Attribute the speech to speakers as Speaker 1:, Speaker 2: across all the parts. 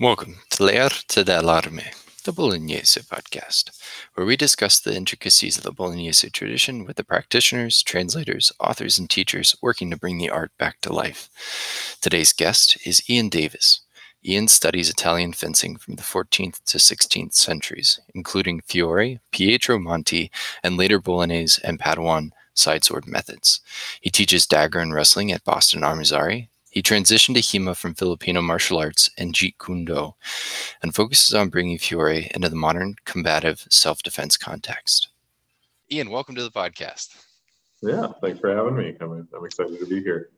Speaker 1: Welcome to L'Arte dell'Arme, the Bolognese podcast, where we discuss the intricacies of the Bolognese tradition with the practitioners, translators, authors, and teachers working to bring the art back to life. Today's guest is Ian Davis. Ian studies Italian fencing from the 14th to 16th centuries, including Fiore, Pietro Monte, and later Bolognese and Paduan side sword methods. He teaches dagger and wrestling at Boston Armizare he transitioned to HEMA from Filipino martial arts and Jeet Kune Do and focuses on bringing Fiore into the modern combative self defense context. Ian, welcome to the podcast.
Speaker 2: Yeah, thanks for having me. I'm, I'm excited to be here.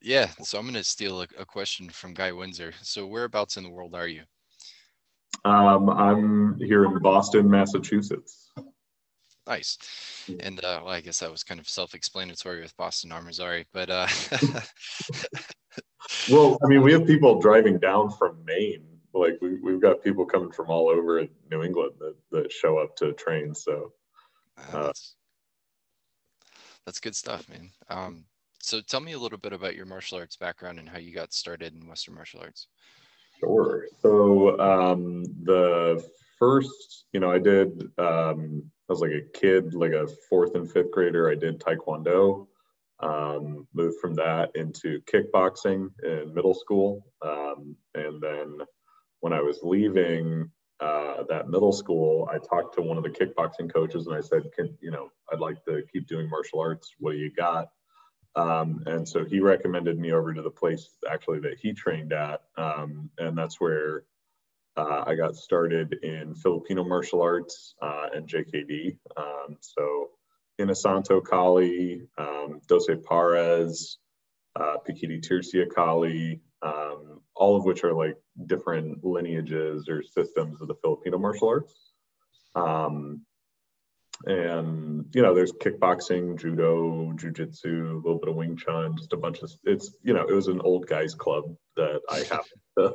Speaker 1: Yeah, so I'm going to steal a, a, question from Guy Windsor. So, whereabouts in the world are you?
Speaker 2: Um, I'm here in Boston, Massachusetts.
Speaker 1: Nice. And uh, well, I guess that was kind of self-explanatory with Boston Armizare, but uh,
Speaker 2: well, I mean, we have people driving down from Maine. Like we, we've got people coming from all over New England that, that show up to train. So
Speaker 1: uh, that's, that's good stuff, man. Um, so tell me a little bit about your martial arts background and how you got started in Western martial arts.
Speaker 2: Sure. So um, the first, you know, I did, um, was like a kid, like a fourth and fifth grader. I did Taekwondo. Um, moved from that into kickboxing in middle school. Um, and then when I was leaving uh, that middle school, I talked to one of the kickboxing coaches and I said, Can, you know, I'd like to keep doing martial arts. What do you got? Um, and so he recommended me over to the place actually that he trained at. Um, and that's where uh, I got started in Filipino martial arts uh, and JKD. Um, so Inosanto Kali, um, Doce Pares, uh, Pekiti Tirsia Kali, um, all of which are like different lineages or systems of the Filipino martial arts. Um, and you know, there's kickboxing, judo, jujitsu, a little bit of Wing Chun, just a bunch of. It's you know, it was an old guys club that I happened to.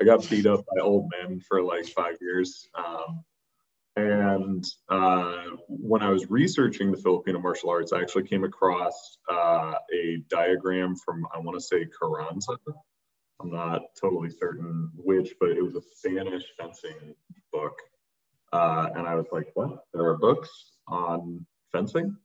Speaker 2: I got beat up by old men for like five years. Um, and uh, when I was researching the Filipino martial arts, I actually came across uh, a diagram from, I want to say, Carranza. I'm not totally certain which, but it was a Spanish fencing book. Uh, and I was like, what? There are books on fencing?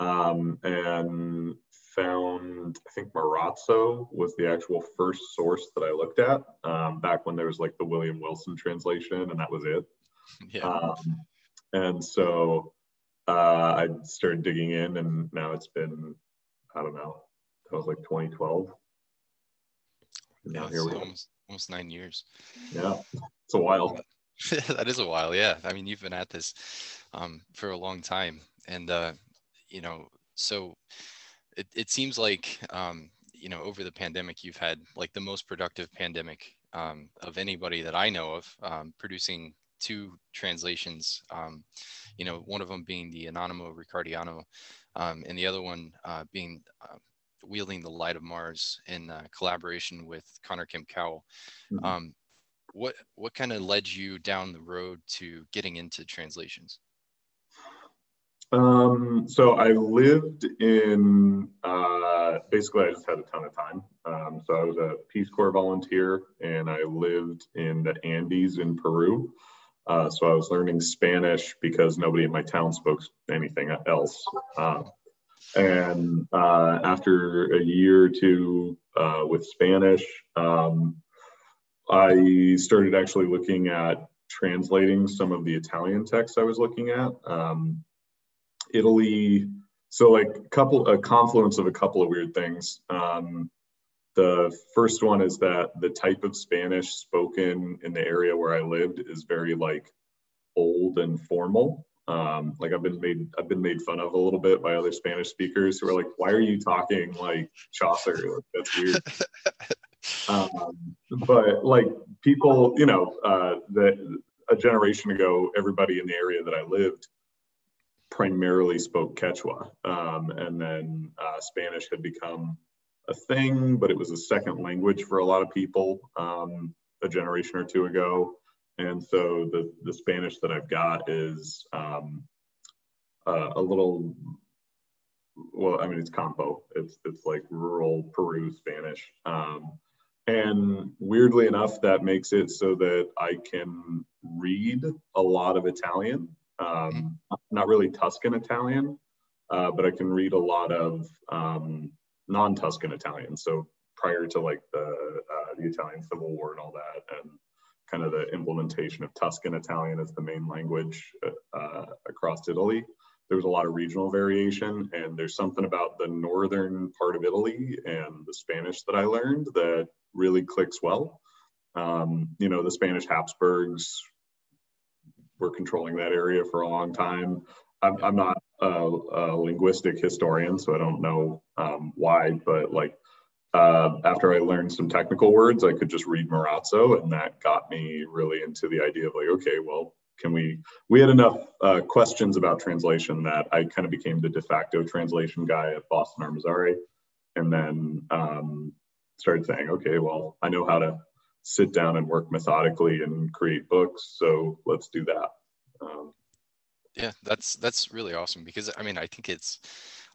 Speaker 2: Um, and found, I think Marozzo was the actual first source that I looked at um, back when there was like the William Wilson translation, and that was it. Yeah. Um, and so uh, I started digging in, and now it's been, I don't know, that was like 2012.
Speaker 1: yeah, here we almost, almost nine years.
Speaker 2: Yeah, it's a while.
Speaker 1: that is a while. Yeah, I mean, you've been at this um, for a long time, and uh, you know, so it, it seems like um, you know over the pandemic you've had like the most productive pandemic um, of anybody that I know of um, producing two translations. Um, you know, one of them being the Anonimo Riccardiano, um, and the other one uh, being uh, Wielding the Light of Mars in uh, collaboration with Connor Kemp-Cowell. Mm-hmm. Um, what what kind of led you down the road to getting into translations?
Speaker 2: Um, so I lived in uh, basically I just had a ton of time. Um, so I was a Peace Corps volunteer and I lived in the Andes in Peru. Uh, so I was learning Spanish because nobody in my town spoke anything else. Um, and uh, after a year or two uh, with Spanish, um, I started actually looking at translating some of the Italian texts I was looking at. Um, Italy, so like a couple, a confluence of a couple of weird things. Um, the first one is that the type of Spanish spoken in the area where I lived is very like old and formal. Um, like I've been made I've been made fun of a little bit by other Spanish speakers who are like, "Why are you talking like Chaucer? Like, that's weird." um, but like people, you know, uh, that a generation ago, everybody in the area that I lived primarily spoke Quechua, um, and then uh, Spanish had become a thing, but it was a second language for a lot of people um, a generation or two ago. And so the, the Spanish that I've got is um, uh, a little, well, I mean, it's Campo. It's, it's like rural Peru Spanish. Um, and weirdly enough, that makes it so that I can read a lot of Italian. Um, not really Tuscan Italian, uh, but I can read a lot of um, non-Tuscan Italian. So prior to like the uh, the Italian Civil War and all that, and kind of the implementation of Tuscan Italian as the main language uh, across Italy, there was a lot of regional variation. And there's something about the northern part of Italy and the Spanish that I learned that really clicks well. Um, you know, the Spanish Habsburgs were controlling that area for a long time. I'm, I'm not a, a, linguistic historian, so I don't know um, why, but like uh, after I learned some technical words, I could just read Marozzo, and that got me really into the idea of like, okay, well, can we? We had enough uh, questions about translation that I kind of became the de facto translation guy at Boston Armizare, and then um, started saying, okay, well, I know how to sit down and work methodically and create books, so let's do that. Um,
Speaker 1: yeah, that's that's really awesome because I mean I think it's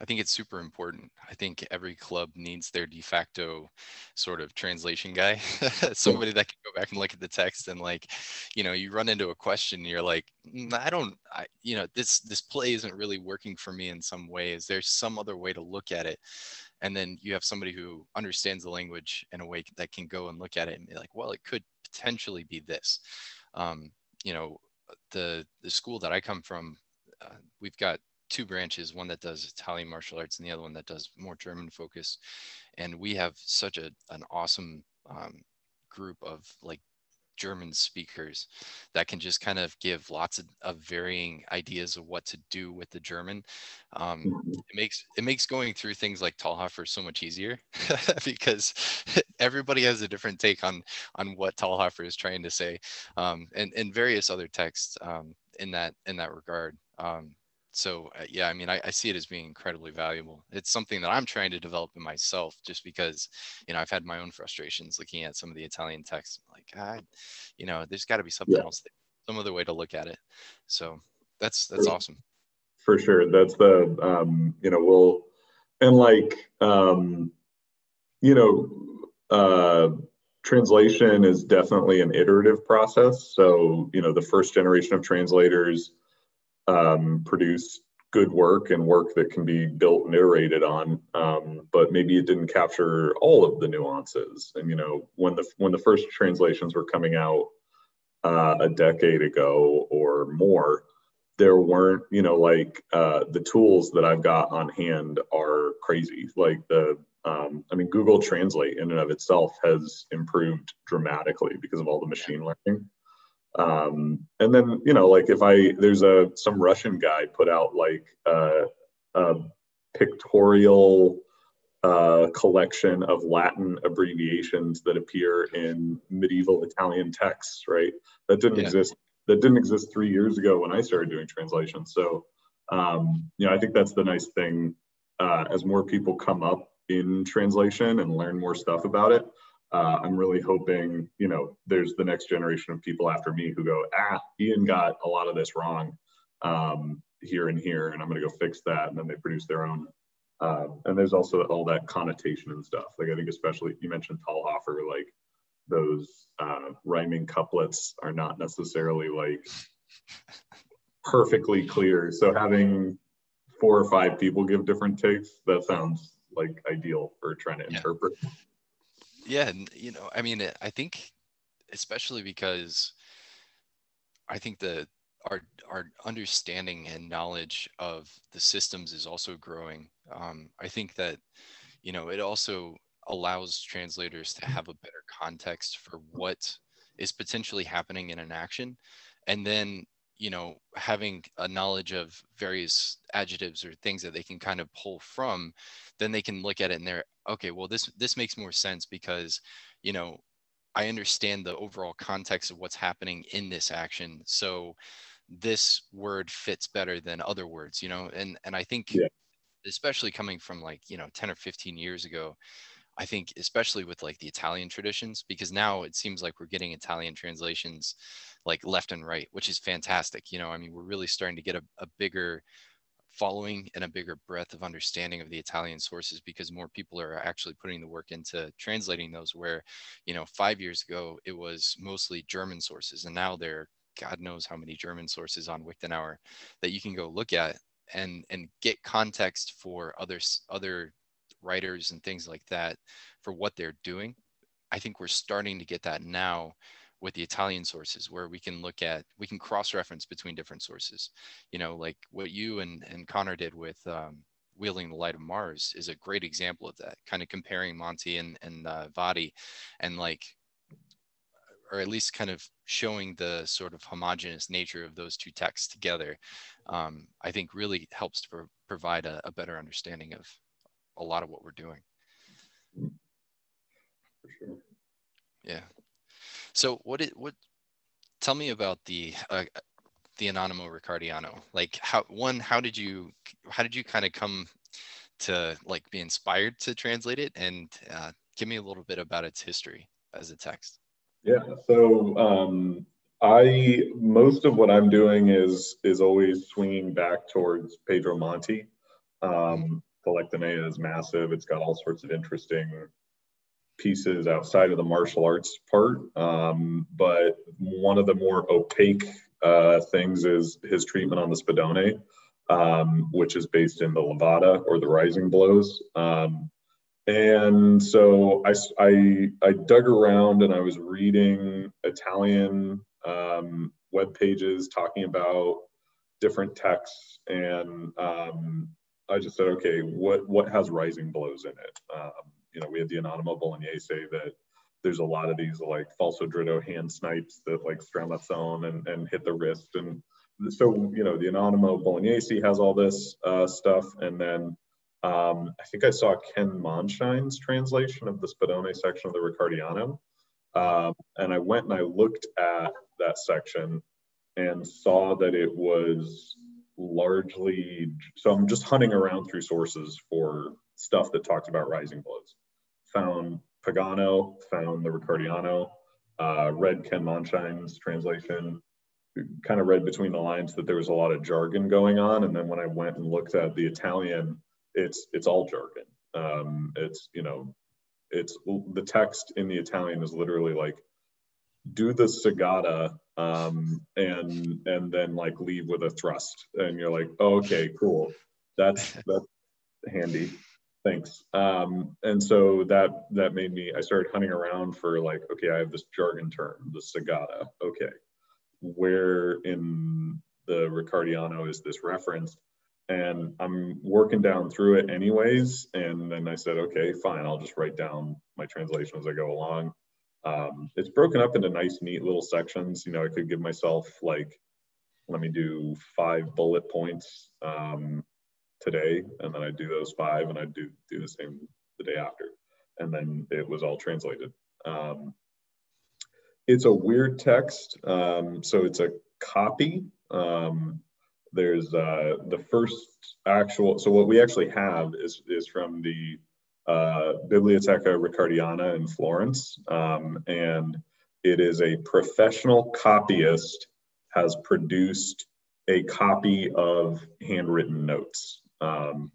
Speaker 1: I think it's super important. I think every club needs their de facto sort of translation guy, somebody that can go back and look at the text and like, you know, you run into a question, you're like, mm, I don't, I, you know, this this play isn't really working for me in some way. Is there some other way to look at it, and then you have somebody who understands the language in a way that can go and look at it and be like, well, it could potentially be this. Um, you know, the the school that I come from, uh, we've got two branches, one that does Italian martial arts and the other one that does more German focus. And we have such a an awesome um, group of like German speakers that can just kind of give lots of, of varying ideas of what to do with the German. Um, mm-hmm. it makes it makes going through things like Talhofer so much easier because everybody has a different take on on what Talhofer is trying to say, um, and and various other texts um, in that in that regard. Um, so uh, yeah i mean I, I, see it as being incredibly valuable. It's something that i'm trying to develop in myself just because you know i've had my own frustrations looking at some of the italian texts like i you know there's got to be something yeah. else some other way to look at it. So that's that's
Speaker 2: for,
Speaker 1: awesome.
Speaker 2: for sure that's the um you know we'll and like um you know uh translation is definitely an iterative process so you know the first generation of translators um, produce good work and work that can be built and iterated on um, but maybe it didn't capture all of the nuances. And you know when the when the first translations were coming out uh, a decade ago or more there weren't you know like uh, the tools that i've got on hand are crazy. Like the um, i mean google translate in and of itself has improved dramatically because of all the machine learning um, and then you know like if i there's a some russian guy put out like uh, a pictorial uh, collection of latin abbreviations that appear in medieval italian texts right that didn't yeah. exist that didn't exist three years ago when i started doing translations so um, you know i think that's the nice thing uh, as more people come up in translation and learn more stuff about it uh, I'm really hoping, you know, there's the next generation of people after me who go, ah, Ian got a lot of this wrong um, here and here, and I'm going to go fix that. And then they produce their own. Uh, and there's also all that connotation and stuff. Like I think, especially you mentioned Talhofer, like those uh, rhyming couplets are not necessarily like perfectly clear. So having four or five people give different takes, that sounds like ideal for trying to yeah. interpret
Speaker 1: yeah you know i mean i think especially because i think the our our understanding and knowledge of the systems is also growing. Um, i think that you know it also allows translators to have a better context for what is potentially happening in an action. And then you know having a knowledge of various adjectives or things that they can kind of pull from then they can look at it and they're okay well this this makes more sense because you know i understand the overall context of what's happening in this action so this word fits better than other words you know and and i think yeah. especially coming from like you know 10 or 15 years ago i think especially with like the italian traditions because now it seems like we're getting italian translations like left and right which is fantastic you know i mean we're really starting to get a, a bigger following and a bigger breadth of understanding of the Italian sources because more people are actually putting the work into translating those. Where, you know, five years ago it was mostly German sources, and now there, God knows how many German sources on Wiktenauer that you can go look at and and get context for others other writers and things like that for what they're doing. I think we're starting to get that now with the Italian sources where we can look at we can cross-reference between different sources. You know, like what you and, and Connor did with um, Wielding the Light of Mars is a great example of that, kind of comparing Monte and, and uh, Vadi and like or at least kind of showing the sort of homogenous nature of those two texts together, um, I think really helps to pro- provide a, a, better understanding of a lot of what we're doing.
Speaker 2: For sure.
Speaker 1: Yeah. So what it what tell me about the uh, the Anonimo Riccardiano. Like how one how did you how did you kind of come to like be inspired to translate it and uh, give me a little bit about its history as a text.
Speaker 2: Yeah. So um, I most of what I'm doing is is always swinging back towards Pedro Monte. Um, Collectanea is massive. It's got all sorts of interesting pieces outside of the martial arts part. Um, but one of the more opaque uh, things is his treatment on the Spadone, um, which is based in the Levata or the Rising Blows. Um, and so I, I, I, dug around and I was reading Italian um, web pages talking about different texts. And um, I just said, okay, what, what has Rising Blows in it? Um, you know, we had the Anonimo Bolognese that there's a lot of these like falso dritto hand snipes that like stramazzone and, and hit the wrist. And so, you know, the Anonimo Bolognese has all this uh, stuff. And then um, I think I saw Ken Mondschein's translation of the Spadone section of the Riccardiano. Um, and I went and I looked at that section and saw that it was largely, so I'm just hunting around through sources for stuff that talked about rising blows found Pagano, found the Riccardiano, uh, read Ken Mondschein's translation, kind of read between the lines that there was a lot of jargon going on. And then when I went and looked at the Italian, it's it's all jargon. Um, it's you know, it's the text in the Italian is literally like do the segata um, and and then like leave with a thrust, and you're like, oh, okay, cool, that's that's handy. Thanks. Um, and so that that made me i started hunting around for like okay i have this jargon term the segata okay where in the riccardiano is this reference and i'm working down through it anyways. And then i said okay fine. I'll just write down my translation as i go along um, it's broken up into nice neat little sections you know i could give myself like let me do five bullet points um, today, and then I do those five, and I do do the same the day after, and then it was all translated. Um, it's a weird text, um, so it's a copy. Um, there's uh, the first actual. So what we actually have is is from the uh, Biblioteca Riccardiana in Florence, um, and it is a professional copyist has produced a copy of handwritten notes. Um,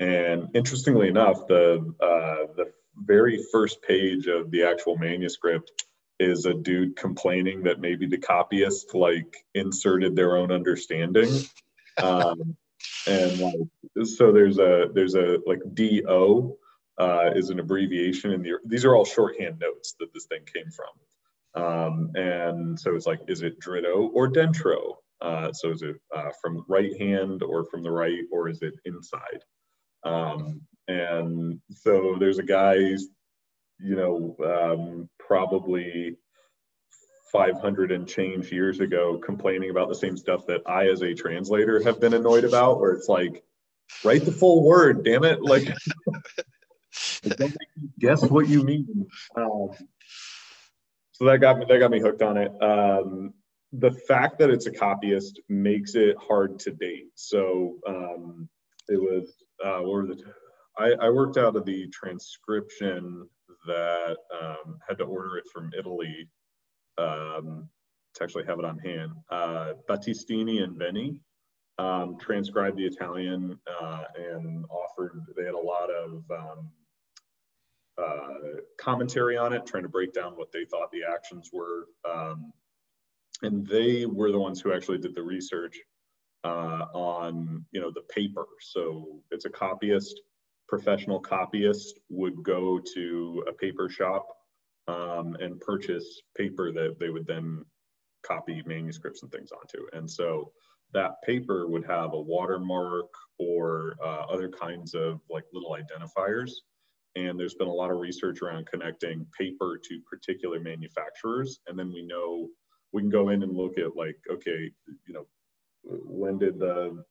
Speaker 2: and interestingly enough, the uh, the very first page of the actual manuscript is a dude complaining that maybe the copyist like inserted their own understanding. Um, and like, so there's a there's a like do uh, is an abbreviation And the these are all shorthand notes that this thing came from um, and so it's like is it dritto or dentro uh, so is it uh, from right hand or from the right, or is it inside? Um, and so there's a guy, you know, um, probably 500 and change years ago complaining about the same stuff that I, as a translator, have been annoyed about, where it's like, write the full word, damn it. Like, guess what you mean. Um, so that got me, that got me hooked on it. Um, the fact that it's a copyist makes it hard to date. So um, it was uh, what were the? I, worked out of the transcription that um, had to order it from Italy um, to actually have it on hand. Uh, Battistini and Venni um, transcribed the Italian uh, and offered, they had a lot of um, uh, commentary on it, trying to break down what they thought the actions were. Um, and they were the ones who actually did the research uh, on, you know, the paper. So it's a copyist, professional copyist would go to a paper shop um, and purchase paper that they would then copy manuscripts and things onto. And so that paper would have a watermark or uh, other kinds of like little identifiers. And there's been a lot of research around connecting paper to particular manufacturers. And then we know we can go in and look at like, okay, you know, when did the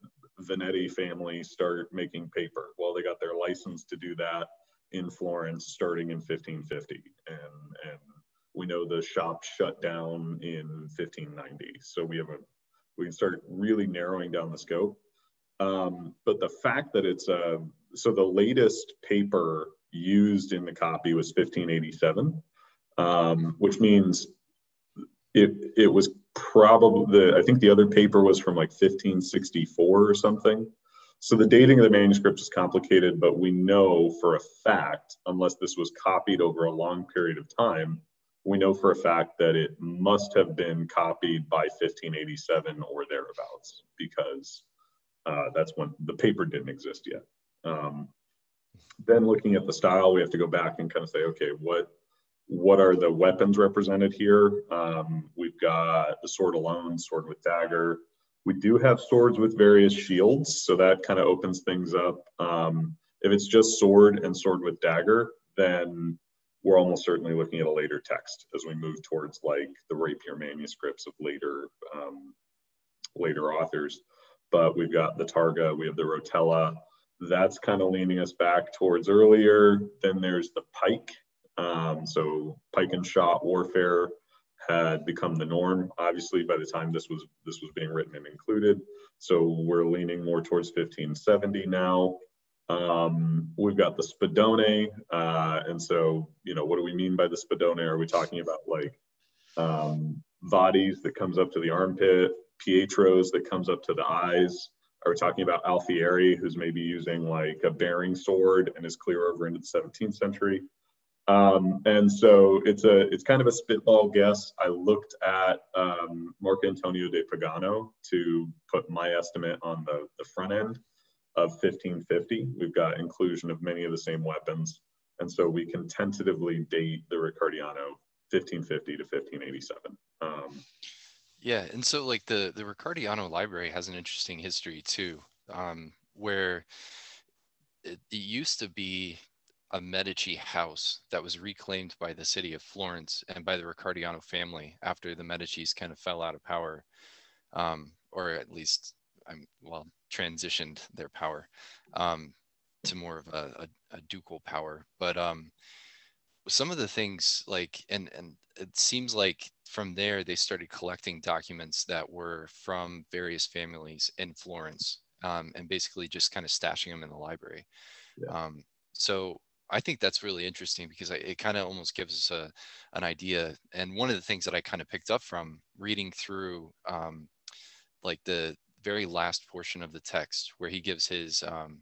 Speaker 2: Veneti family start making paper? Well, they got their license to do that in Florence starting in 1550. And, and we know the shop shut down in 1590. So we have a we can start really narrowing down the scope. Um, but the fact that it's a, so the latest paper used in the copy was 1587, um, which means it, it was probably, the, I think the other paper was from like 1564 or something. So the dating of the manuscript is complicated, but we know for a fact, unless this was copied over a long period of time, we know for a fact that it must have been copied by 1587 or thereabouts because uh, that's when the paper didn't exist yet. Um, then looking at the style, we have to go back and kind of say, okay, what what are the weapons represented here? Um, we've got the sword alone, sword with dagger. We do have swords with various shields, so that kind of opens things up. Um, if it's just sword and sword with dagger, then we're almost certainly looking at a later text as we move towards like the rapier manuscripts of later um, later authors. But we've got the Targa, we have the Rotella. That's kind of leaning us back towards earlier. Then there's the pike. Um, so pike and shot warfare had become the norm. Obviously, by the time this was this was being written and included, so we're leaning more towards 1570 now. Um, we've got the Spadone. Uh, and so, you know, what do we mean by the Spadone? Are we talking about like um, Vadi's that comes up to the armpit, Pietros that comes up to the eyes? Are we talking about Alfieri, who's maybe using like a bearing sword and is clear over into the 17th century? Um, and so it's a it's kind of a spitball guess. I looked at um, Marco Antonio de Pagano to put my estimate on the, the front end of 1550. We've got inclusion of many of the same weapons. And so we can tentatively date the Riccardiano 1550 to 1587. Um,
Speaker 1: yeah, and so like the the Riccardiano library has an interesting history too, um, where it, it used to be a Medici house that was reclaimed by the city of Florence and by the Riccardiano family after the Medicis kind of fell out of power, um, or at least I'm well transitioned their power um, to more of a, a, a ducal power. But um, some of the things like and and it seems like from there they started collecting documents that were from various families in Florence um, and basically just kind of stashing them in the library. Yeah. Um, so I think that's really interesting because it kind of almost gives us a, an idea. And one of the things that I kind of picked up from reading through um, like the very last portion of the text where he gives his um,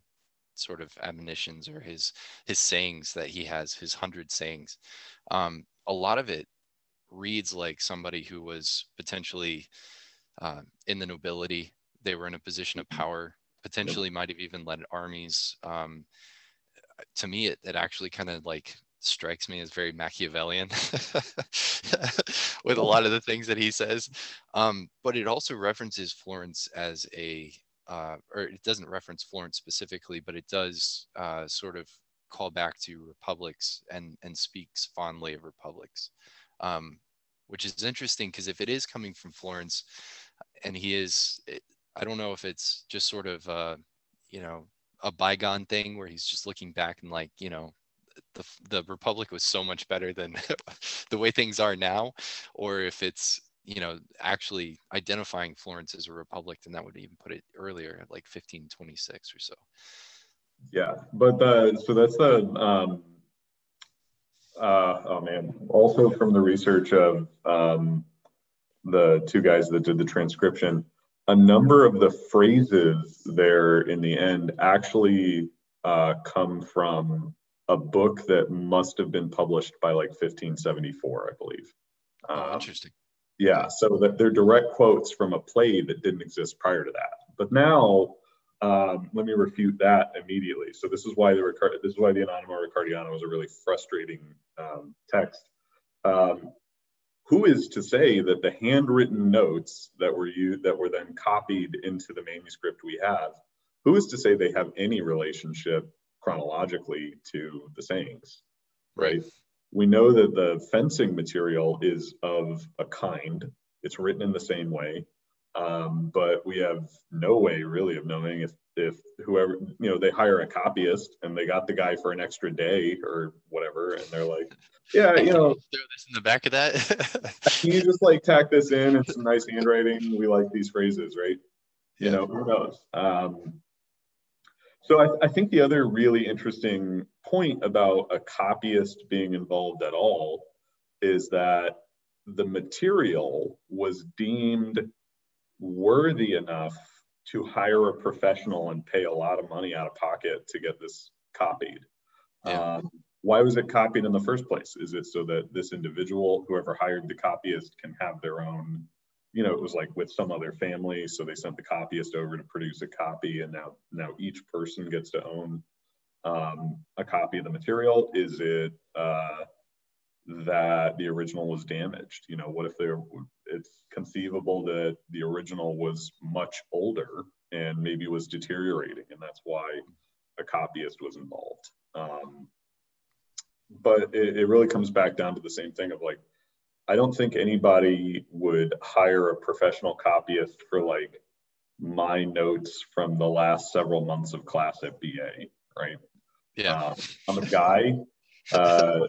Speaker 1: sort of admonitions or his his sayings that he has his hundred sayings um, a lot of it reads like somebody who was potentially uh, in the nobility they were in a position of power potentially might have even led armies um, to me it, it actually kind of like strikes me as very Machiavellian with a lot of the things that he says. Um, but it also references Florence as a, uh, or it doesn't reference Florence specifically, but it does uh, sort of call back to republics and and speaks fondly of republics, um, which is interesting because if it is coming from Florence, and he is, I don't know if it's just sort of, uh, you know, a bygone thing where he's just looking back and like, you know, the, the republic was so much better than the way things are now or if it's you know actually identifying florence as a republic then that would even put it earlier like 1526 or so.
Speaker 2: Yeah but the so that's the um uh oh man also from the research of um the two guys that did the transcription a number of the phrases there in the end actually uh, come from a book that must have been published by like 1574, I believe.
Speaker 1: Oh, um, interesting.
Speaker 2: Yeah, so that they're direct quotes from a play that didn't exist prior to that. But now, um, let me refute that immediately. So this is why the this is why the Anonymous Riccardiano was a really frustrating um, text. Um, who is to say that the handwritten notes that were used that were then copied into the manuscript we have who is to say they have any relationship chronologically to the sayings right we know that the fencing material is of a kind it's written in the same way um, but we have no way really of knowing if if whoever you know they hire a copyist and they got the guy for an extra day or whatever and they're like yeah you know.
Speaker 1: throw this in the back of that?
Speaker 2: Can you just like tack this in? It's some nice handwriting. We like these phrases right? You know who knows? Um, so I, I think the other really interesting point about a copyist being involved at all is that the material was deemed worthy enough to hire a professional and pay a lot of money out of pocket to get this copied. Yeah. Um, why was it copied in the first place? Is it so that this individual, whoever hired the copyist, can have their own? You know, it was like with some other family, so they sent the copyist over to produce a copy, and now now each person gets to own um, a copy of the material. Is it uh, that the original was damaged? You know, what if there it's conceivable that the original was much older and maybe was deteriorating, and that's why a copyist was involved. Um, but it, it really comes back down to the same thing of like, I don't think anybody would hire a professional copyist for like my notes from the last several months of class at BA, right?
Speaker 1: Yeah.
Speaker 2: Uh, I'm a guy, uh,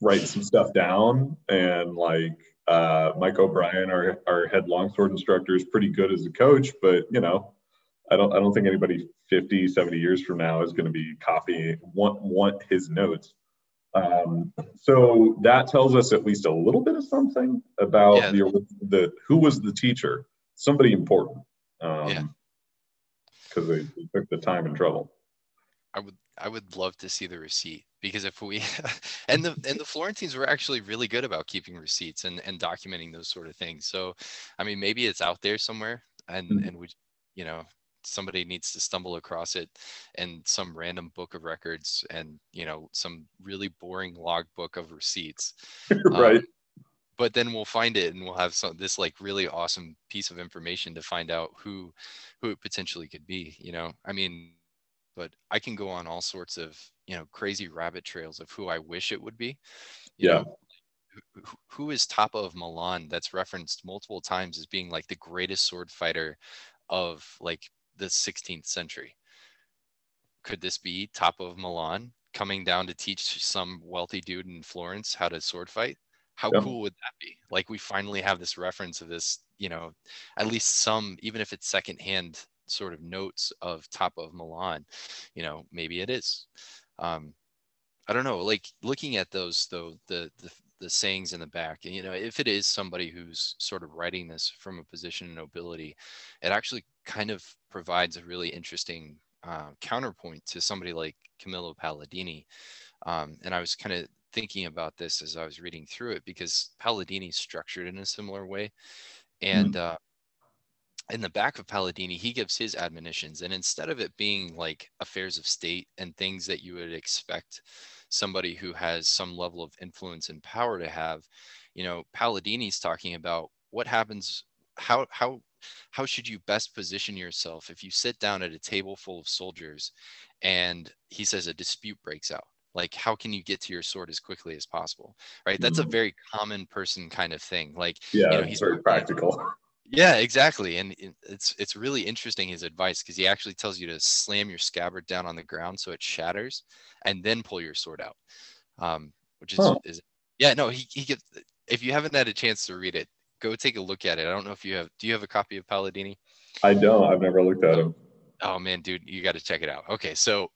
Speaker 2: write some stuff down and like uh, Mike O'Brien, our, our head longsword instructor, is pretty good as a coach, but you know, I don't I don't think anybody 50, 70 years from now is going to be copying want want his notes. Um, so that tells us at least a little bit of something about yeah. the the who was the teacher, somebody important. Um, yeah. Because they, they took the time and trouble.
Speaker 1: I would I would love to see the receipt because if we and the and the Florentines were actually really good about keeping receipts and and documenting those sort of things. So, I mean, maybe it's out there somewhere, and mm-hmm. and we, you know, somebody needs to stumble across it in some random book of records and you know some really boring logbook of receipts
Speaker 2: right um,
Speaker 1: but then we'll find it and we'll have some this like really awesome piece of information to find out who who it potentially could be you know i mean but I can go on all sorts of you know crazy rabbit trails of who I wish it would be.
Speaker 2: You yeah. Know,
Speaker 1: who, who is Tapa of Milan that's referenced multiple times as being like the greatest sword fighter of like the 16th century? Could this be Tapa of Milan coming down to teach some wealthy dude in Florence how to sword fight? How yeah. cool would that be? Like we finally have this reference of this, you know, at least some, even if it's secondhand sort of notes of top of Milan, you know, maybe it is. Um, I don't know. Like looking at those though, the the the sayings in the back, you know, if it is somebody who's sort of writing this from a position of nobility, it actually kind of provides a really interesting uh, counterpoint to somebody like Camillo Palladini. Um, and I was kind of thinking about this as I was reading through it because Palladini's structured in a similar way, and mm-hmm. uh, in the back of Palladini, he gives his admonitions. And instead of it being like affairs of state and things that you would expect somebody who has some level of influence and power to have, you know, Palladini's talking about what happens, how, how, how should you best position yourself if you sit down at a table full of soldiers and he says a dispute breaks out? like how can you get to your sword as quickly as possible right that's a mm-hmm. very common person kind of thing like
Speaker 2: yeah you know, he's very practical
Speaker 1: yeah, exactly. And it's it's really interesting his advice because he actually tells you to slam your scabbard down on the ground so it shatters, and then pull your sword out. Um, which is, huh. is yeah, no, he he gives. If you haven't had a chance to read it, go take a look at it. I don't know if you have. Do you have a copy of Palladini?
Speaker 2: I don't. I've never looked at him.
Speaker 1: Oh man, dude, you got to check it out. Okay, so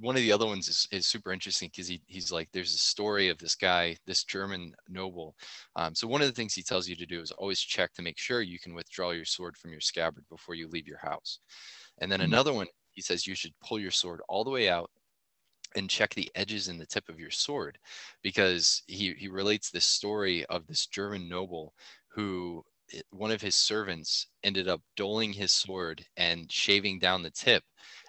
Speaker 1: one of the other ones is, is super interesting because he, he's like there's a story of this guy this german noble um, so one of the things he tells you to do is always check to make sure you can withdraw your sword from your scabbard before you leave your house and then mm-hmm. another one he says you should pull your sword all the way out and check the edges in the tip of your sword because he, he relates this story of this german noble who one of his servants ended up doling his sword and shaving down the tip.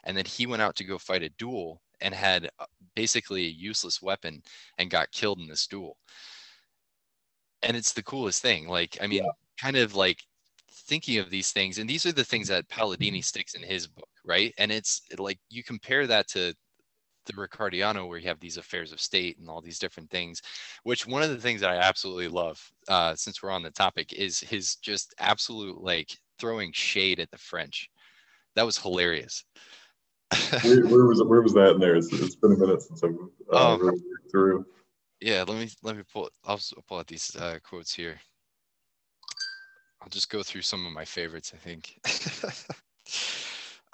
Speaker 1: And then he went out to go fight a duel and had uh, basically a useless weapon and got killed in this duel. And it's the coolest thing. Like i mean yeah. kind of like thinking of these things and these are the things that palladini sticks in his book right? And it's like you compare that to the Riccardiano, where you have these affairs of state and all these different things, which one of the things that I absolutely love, uh, since we're on the topic, is his just absolute like throwing shade at the French. That was hilarious.
Speaker 2: where, where, was where was that in there? It's, it's been a minute since I've uh, um, through.
Speaker 1: Yeah, let me let me pull. I'll pull out these uh, quotes here. I'll just go through some of my favorites. I think.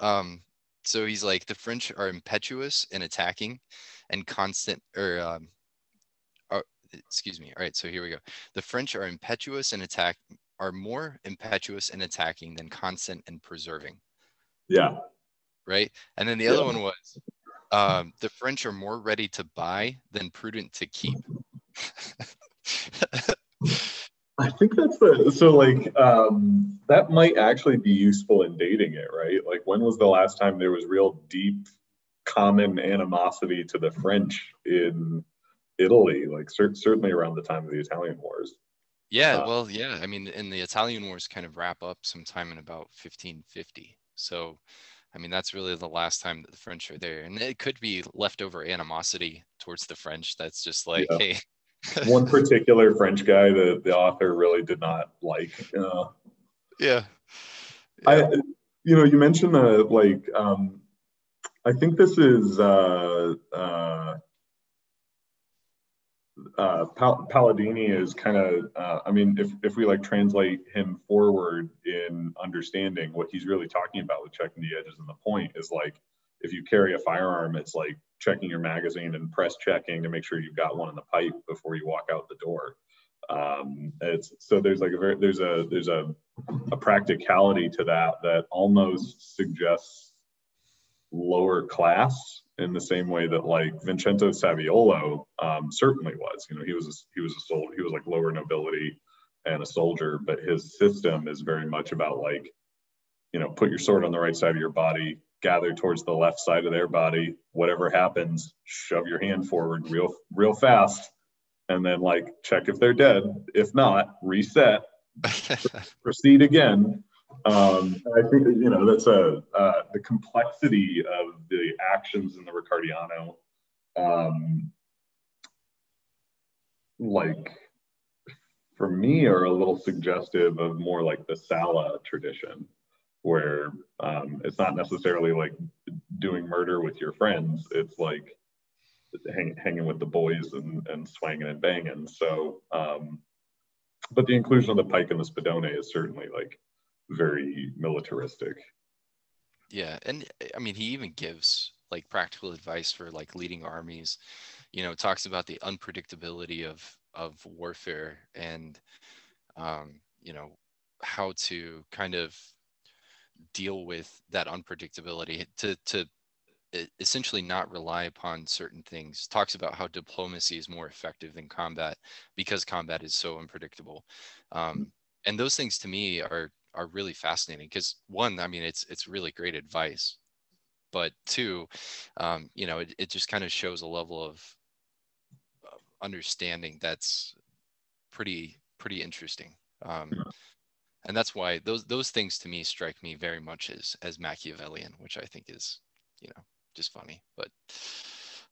Speaker 1: um, so he's like the French are impetuous and attacking, and constant or um, are, excuse me. All right, so here we go. The French are impetuous and attack are more impetuous and attacking than constant and preserving.
Speaker 2: Yeah.
Speaker 1: Right. And then the yeah. other one was um, the French are more ready to buy than prudent to keep.
Speaker 2: I think that's the so like um, that might actually be useful in dating it, right? Like when was the last time there was real deep common animosity to the French in Italy? Like cer- certainly around the time of the Italian Wars.
Speaker 1: Yeah, uh, well, yeah. I mean, and the Italian Wars kind of wrap up sometime in about 1550. So, I mean, that's really the last time that the French are there, and it could be leftover animosity towards the French. That's just like, yeah. hey,
Speaker 2: one particular French guy that the author really did not like. Uh,
Speaker 1: yeah. yeah.
Speaker 2: I, you know, you mentioned like. Um, I think this is uh, uh, uh, Pal- Palladini is kind of. Uh, I mean, if if we like translate him forward in understanding what he's really talking about with checking the edges and the point is like if you carry a firearm, it's like checking your magazine and press checking to make sure you've got one in the pipe before you walk out the door. Um, it's so there's like a very there's a there's a, a practicality to that that almost suggests lower class in the same way that like Vincenzo Saviolo um, certainly was. You know, he was a, he was a soldier, he was like lower nobility and a soldier, but his system is very much about like, you know, put your sword on the right side of your body, gather towards the left side of their body. Whatever happens, shove your hand forward real, real fast, and then like check if they're dead. If not, reset, proceed again. Um, I think you know that's a uh, the complexity of the actions in the Riccardiano. Um, like for me, are a little suggestive of more like the Sala tradition where um, it's not necessarily like doing murder with your friends. It's like hang, hanging with the boys and, and swanging and banging. So, um, but the inclusion of the pike and the spadone is certainly like very militaristic.
Speaker 1: Yeah, and I mean, he even gives like practical advice for like leading armies. You know, talks about the unpredictability of of warfare and um, you know how to kind of deal with that unpredictability to to essentially not rely upon certain things. Talks about how diplomacy is more effective than combat because combat is so unpredictable. Um, and those things to me are are really fascinating because one i mean it's it's really great advice but two um, you know it, it just kind of shows a level of understanding that's pretty pretty interesting. Um, and that's why those those things to me strike me very much as as Machiavellian, which I think is you know just funny. But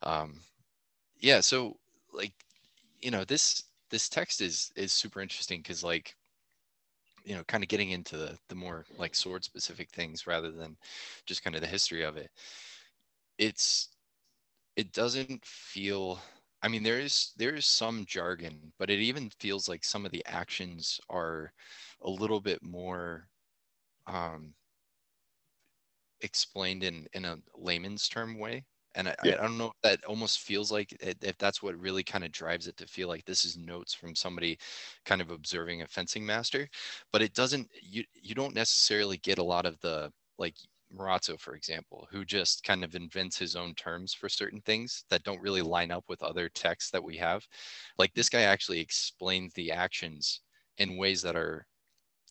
Speaker 1: um, yeah, so like you know this this text is is super interesting because like you know kind of getting into the the more like sword specific things rather than just kind of the history of it. It's it doesn't feel I mean there is there is some jargon, but it even feels like some of the actions are a little bit more um, explained in in a layman's term way and I,
Speaker 2: Yeah.
Speaker 1: I don't know if that almost feels like it, if that's what really kind of drives it to feel like this is notes from somebody kind of observing a fencing master but it doesn't you you don't necessarily get a lot of the like Marozzo, for example, who just kind of invents his own terms for certain things that don't really line up with other texts that we have. Like this guy actually explains the actions in ways that are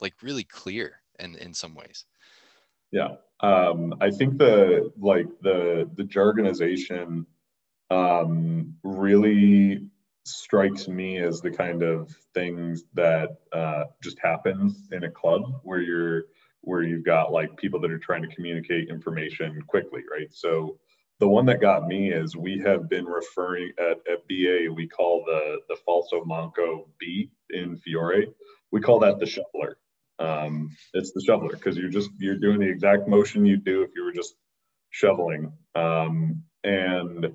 Speaker 1: like really clear and in some ways.
Speaker 2: Yeah. Um, I think the like the the jargonization um, really strikes me as the kind of things that uh, just happens in a club where you're where you've got like people that are trying to communicate information quickly, right? So the one that got me is we have been referring at, at BA, we call the the falso manco beat in Fiore, we call that the shoveler. Um, it's the shoveler because you're just you're doing the exact motion you'd do if you were just shoveling. Um, and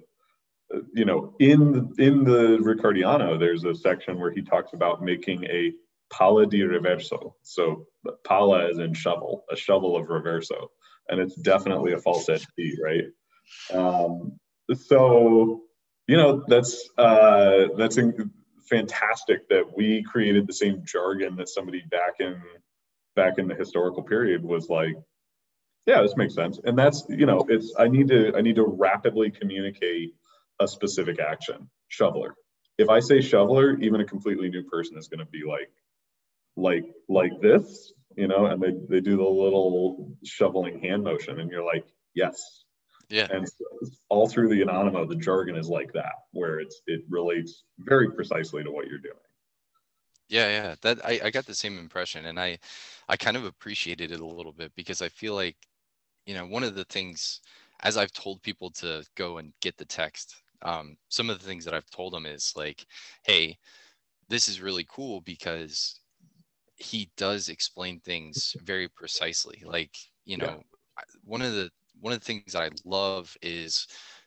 Speaker 2: you know, in the, in the Riccardiano, there's a section where he talks about making a pala di reverso. So pala is in shovel, a shovel of reverso, and it's definitely a falsetto D, right? Um, so you know that's uh, that's in, fantastic that we created the same jargon that somebody back in back in the historical period was like yeah this makes sense and that's you know it's i need to i need to rapidly communicate a specific action shoveler if i say shoveler even a completely new person is going to be like like like this you know and they, they do the little shoveling hand motion and you're like yes.
Speaker 1: Yeah.
Speaker 2: And so all through the anonymous the jargon is like that where it's it relates very precisely to what you're doing.
Speaker 1: Yeah yeah that I, I got the same impression and i i kind of appreciated it a little bit because i feel like you know one of the things as i've told people to go and get the text um, some of the things that i've told them is like hey this is really cool because he does explain things very precisely like you know yeah. one of the one of the things that i love is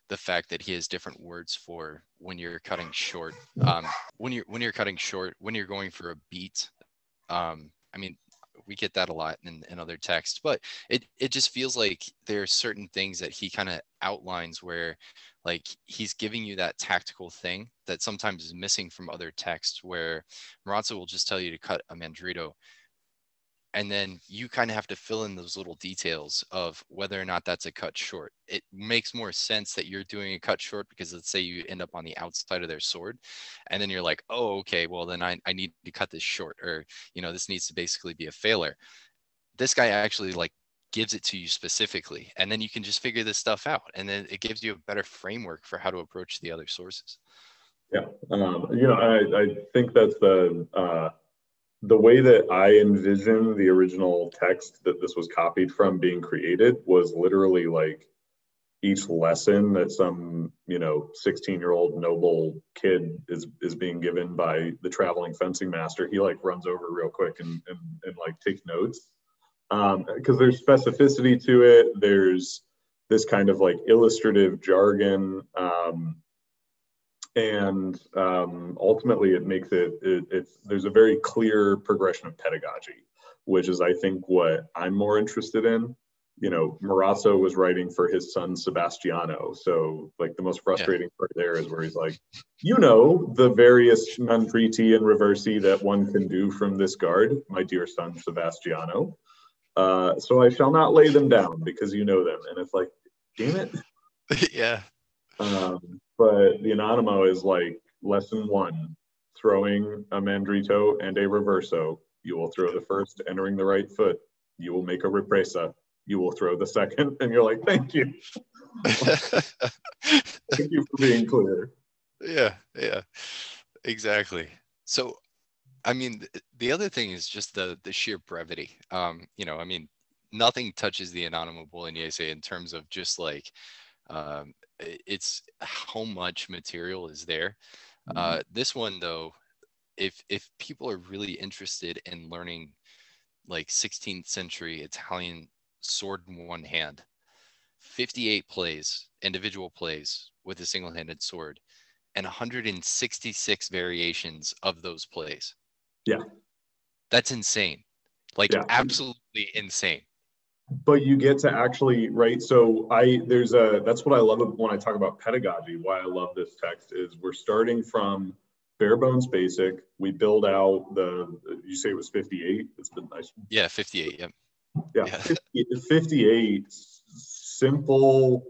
Speaker 1: the fact that he has different words for when you're cutting short um, when you're when you're cutting short when you're going for a beat um, i mean we get that a lot in, in other texts but it, it just feels like there are certain things that he kind of outlines where like he's giving you that tactical thing that sometimes is missing from other texts where Marozzo will just tell you to cut a mandrito and then you kind of have to fill in those little details of whether or not that's a cut short. It makes more sense that you're doing a cut short because let's say you end up on the outside of their sword, and then you're like, oh, okay, well then I, I need to cut this short, or you know, this needs to basically be a failure. This guy actually like gives it to you specifically, and then you can just figure this stuff out, and then it gives you a better framework for how to approach the other sources.
Speaker 2: Yeah, um, you know, I, I think that's the uh, the way that I envision the original text that this was copied from being created was literally like each lesson that some you know 16 year old noble kid is is being given by the traveling fencing master he like runs over real quick and and, and like takes notes. Because um, there's specificity to it there's this kind of like illustrative jargon um, and um, ultimately it makes it, it it's there's a very clear progression of pedagogy which is i think what i'm more interested in. You know Marozzo was writing for his son sebastiano so like the most frustrating yeah. part there is where he's like you know the various mandriti and reversi that one can do from this guard my dear son sebastiano. Uh, so i shall not lay them down because you know them. And it's like damn it.
Speaker 1: Yeah.
Speaker 2: Um, but the Anonimo is like lesson one, throwing a mandrito and a reverso. You will throw the first, entering the right foot. You will make a represa. You will throw the second, and you're like, thank you. thank you for being clear.
Speaker 1: Yeah, yeah, exactly. So, I mean, the other thing is just the the sheer brevity. Um, you know, I mean, nothing touches the Anonimo Bolognese in terms of just like um, it's how much material is there. Mm-hmm. Uh, this one though, if if people are really interested in learning like 16th century Italian sword in one hand, 58 plays, individual plays with a single-handed sword, and 166 variations of those plays.
Speaker 2: Yeah.
Speaker 1: That's insane. Like yeah. absolutely insane.
Speaker 2: But you get to actually right? So i there's a that's what i love when i talk about pedagogy why i love this text is we're starting from bare bones basic. We build out the you say it was 58 it's been nice.
Speaker 1: Yeah 58
Speaker 2: yeah yeah, yeah. 50, 58 simple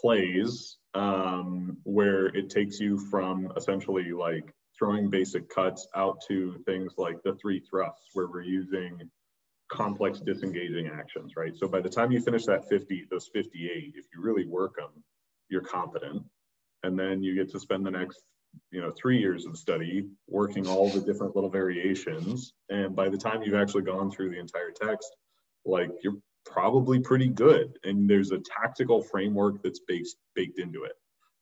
Speaker 2: plays um, where it takes you from essentially like throwing basic cuts out to things like the three thrusts where we're using complex disengaging actions, right? So by the time you finish that 50, those 58, if you really work them, you're competent. And then you get to spend the next, you know, three years of study working all the different little variations. And by the time you've actually gone through the entire text, like you're probably pretty good. And there's a tactical framework that's based baked into it.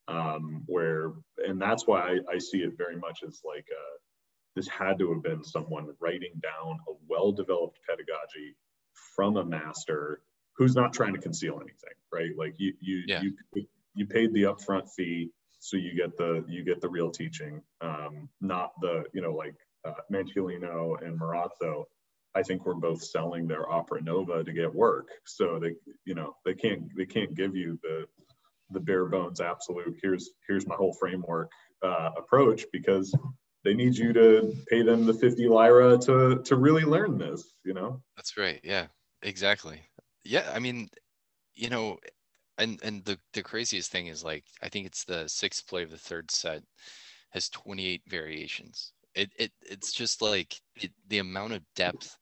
Speaker 2: Um, where and that's why I, I see it very much as like a this had to have been someone writing down a well-developed pedagogy from a master who's not trying to conceal anything, right? Like you you yeah. you you paid the upfront fee, so you get the you get the real teaching, um, not the you know like uh, and Marozzo. I think we're both selling their opera nova to get work, so they you know they can't they can't give you the the bare bones absolute here's here's my whole framework uh, approach because they need you to pay them the 50 lira to to really learn this you know?
Speaker 1: That's right. Yeah exactly. Yeah i mean you know and and the the craziest thing is like i think it's the sixth play of the third set has 28 variations. It, it it's just like it, the amount of depth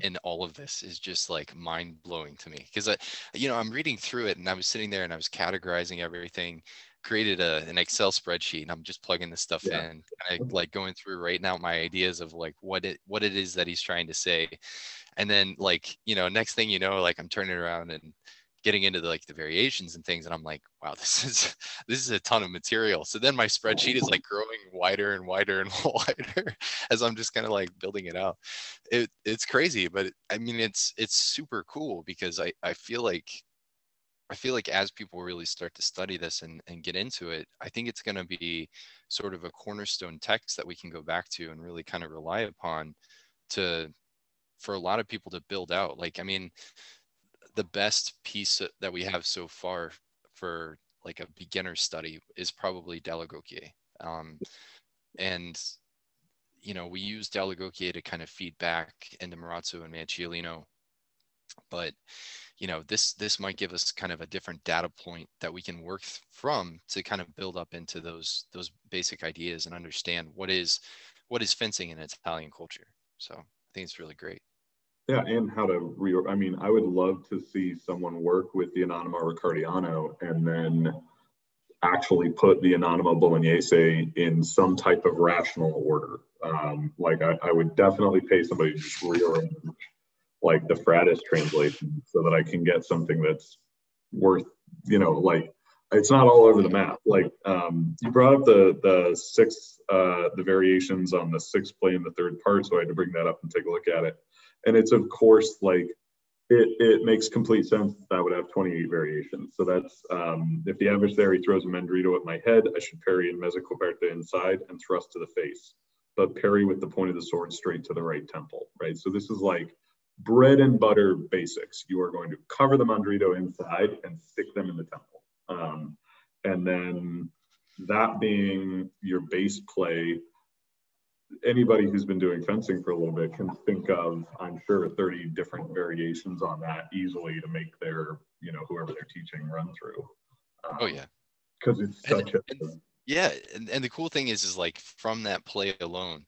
Speaker 1: in all of this is just like mind blowing to me. Because I, you know, I'm reading through it and I was sitting there and I was categorizing everything created a, an Excel spreadsheet and I'm just plugging this stuff yeah. in. I like going through right now my ideas of like what it what it is that he's trying to say. And then like, you know, next thing you know, like I'm turning around and getting into the, like the variations and things and i'm like wow this is this is a ton of material so then my spreadsheet is like growing wider and wider and wider as i'm just kind of like building it out it, it's crazy but i mean it's it's super cool because i i feel like I feel like as people really start to study this and, and get into it, I think it's going to be sort of a cornerstone text that we can go back to and really kind of rely upon to for a lot of people to build out. Like, I mean, the best piece that we have so far for like a beginner study is probably Dall'Agocchie. Um, and you know, we use Dall'Agocchie to kind of feed back into Marozzo and Manciolino, but you know this this might give us kind of a different data point that we can work from to kind of build up into those those basic ideas and understand what is what is fencing in Italian culture. So I think it's really great.
Speaker 2: Yeah, and how to re. I mean, I would love to see someone work with the Anonimo Riccardiano and then actually put the Anonimo Bolognese in some type of rational order. Um, like I, I, would definitely pay somebody to rearrange like the Fratus translation so that I can get something that's worth, you know, like it's not all over the map. Like um, you brought up the the six uh, the variations on the sixth play in the third part, so I had to bring that up and take a look at it. And it's of course like it, it makes complete sense that I would have 28 variations. So that's um, if the adversary throws a Mandrito at my head, I should parry in mezzo coperta inside and thrust to the face, but parry with the point of the sword straight to the right temple, right? So this is like bread and butter basics. You are going to cover the mandrito inside and stick them in the temple. Um, and then that being your base play, anybody who's been doing fencing for a little bit can think of, I'm sure, 30 different variations on that easily to make their, you know, whoever they're teaching run through.
Speaker 1: Um, oh yeah.
Speaker 2: Because it's such and,
Speaker 1: a and, yeah, and, and the cool thing is, is like from that play alone,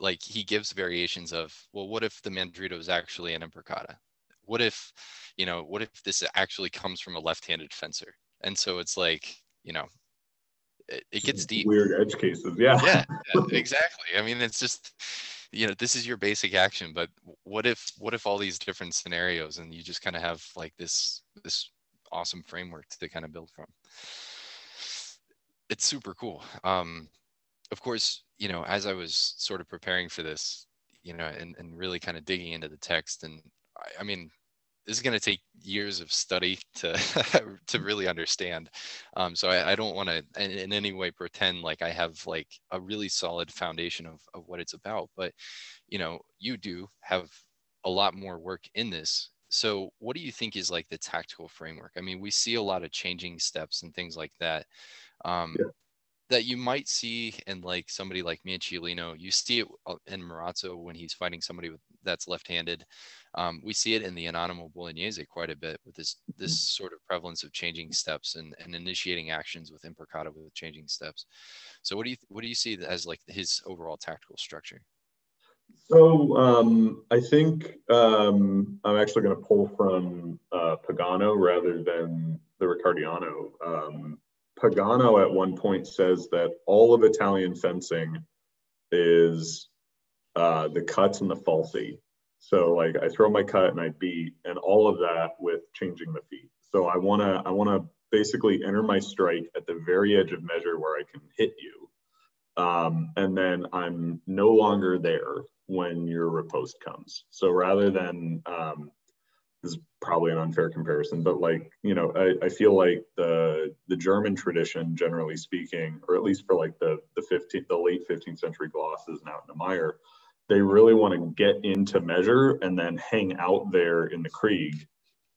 Speaker 1: like he gives variations of well what if the mandrito is actually an imbrocata what if you know what if this actually comes from a left-handed fencer? And so it's like you know it, it gets deep.
Speaker 2: weird edge cases yeah.
Speaker 1: Yeah exactly. I mean it's just you know this is your basic action but what if what if all these different scenarios and you just kind of have like this this awesome framework to kind of build from? It's super cool. Um of course, you know, as I was sort of preparing for this, you know, and, and really kind of digging into the text, and I, I mean, this is going to take years of study to to really understand. Um, so I, I don't want to in, in, any way pretend like I have like a really solid foundation of, of what it's about. But you know, you do have a lot more work in this so what do you think is like the tactical framework i mean we see a lot of changing steps and things like that um, yeah. That you might see in like somebody like Manciolino. You see it uh, in Marozzo when he's fighting somebody with, that's left-handed. Um, we see it in the Anonimo Bolognese quite a bit with this this mm-hmm. sort of prevalence of changing steps and, and initiating actions with Imbrocata with changing steps. So what do you what do you see as like his overall tactical structure?
Speaker 2: So um, I think um, I'm actually going to pull from uh, Pagano rather than the Riccardiano. Pagano at one point says that all of Italian fencing is uh, the cuts and the falsi. So like I throw my cut and I beat, and all of that with changing the feet. So I wanna I wanna basically enter my strike at the very edge of measure where I can hit you, um, and then I'm no longer there when your riposte comes. So rather than um, is probably an unfair comparison, but like you know, I, I feel like the the German tradition, generally speaking, or at least for like the the 15th, the late 15th century glosses and out in the Meyer, they really want to get into measure and then hang out there in the Krieg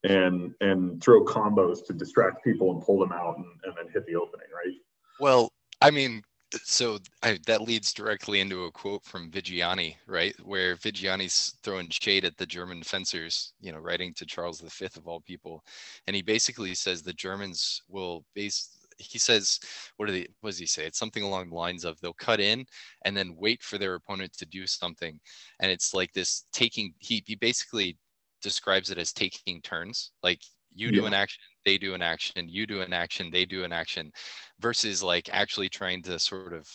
Speaker 2: and and throw combos to distract people and pull them out and, and then hit the opening, right?
Speaker 1: Well, I mean, so I, that leads directly into a quote from Viggiani, right, where Viggiani's throwing shade at the German fencers, you know, writing to Charles V of all people, and he basically says the Germans will base. He says, "What do they? What does he say? It's something along the lines of they'll cut in and then wait for their opponent to do something, and it's like this taking. He he basically describes it as taking turns, like you do an action they do an action you do an action they do an action versus like actually trying to sort of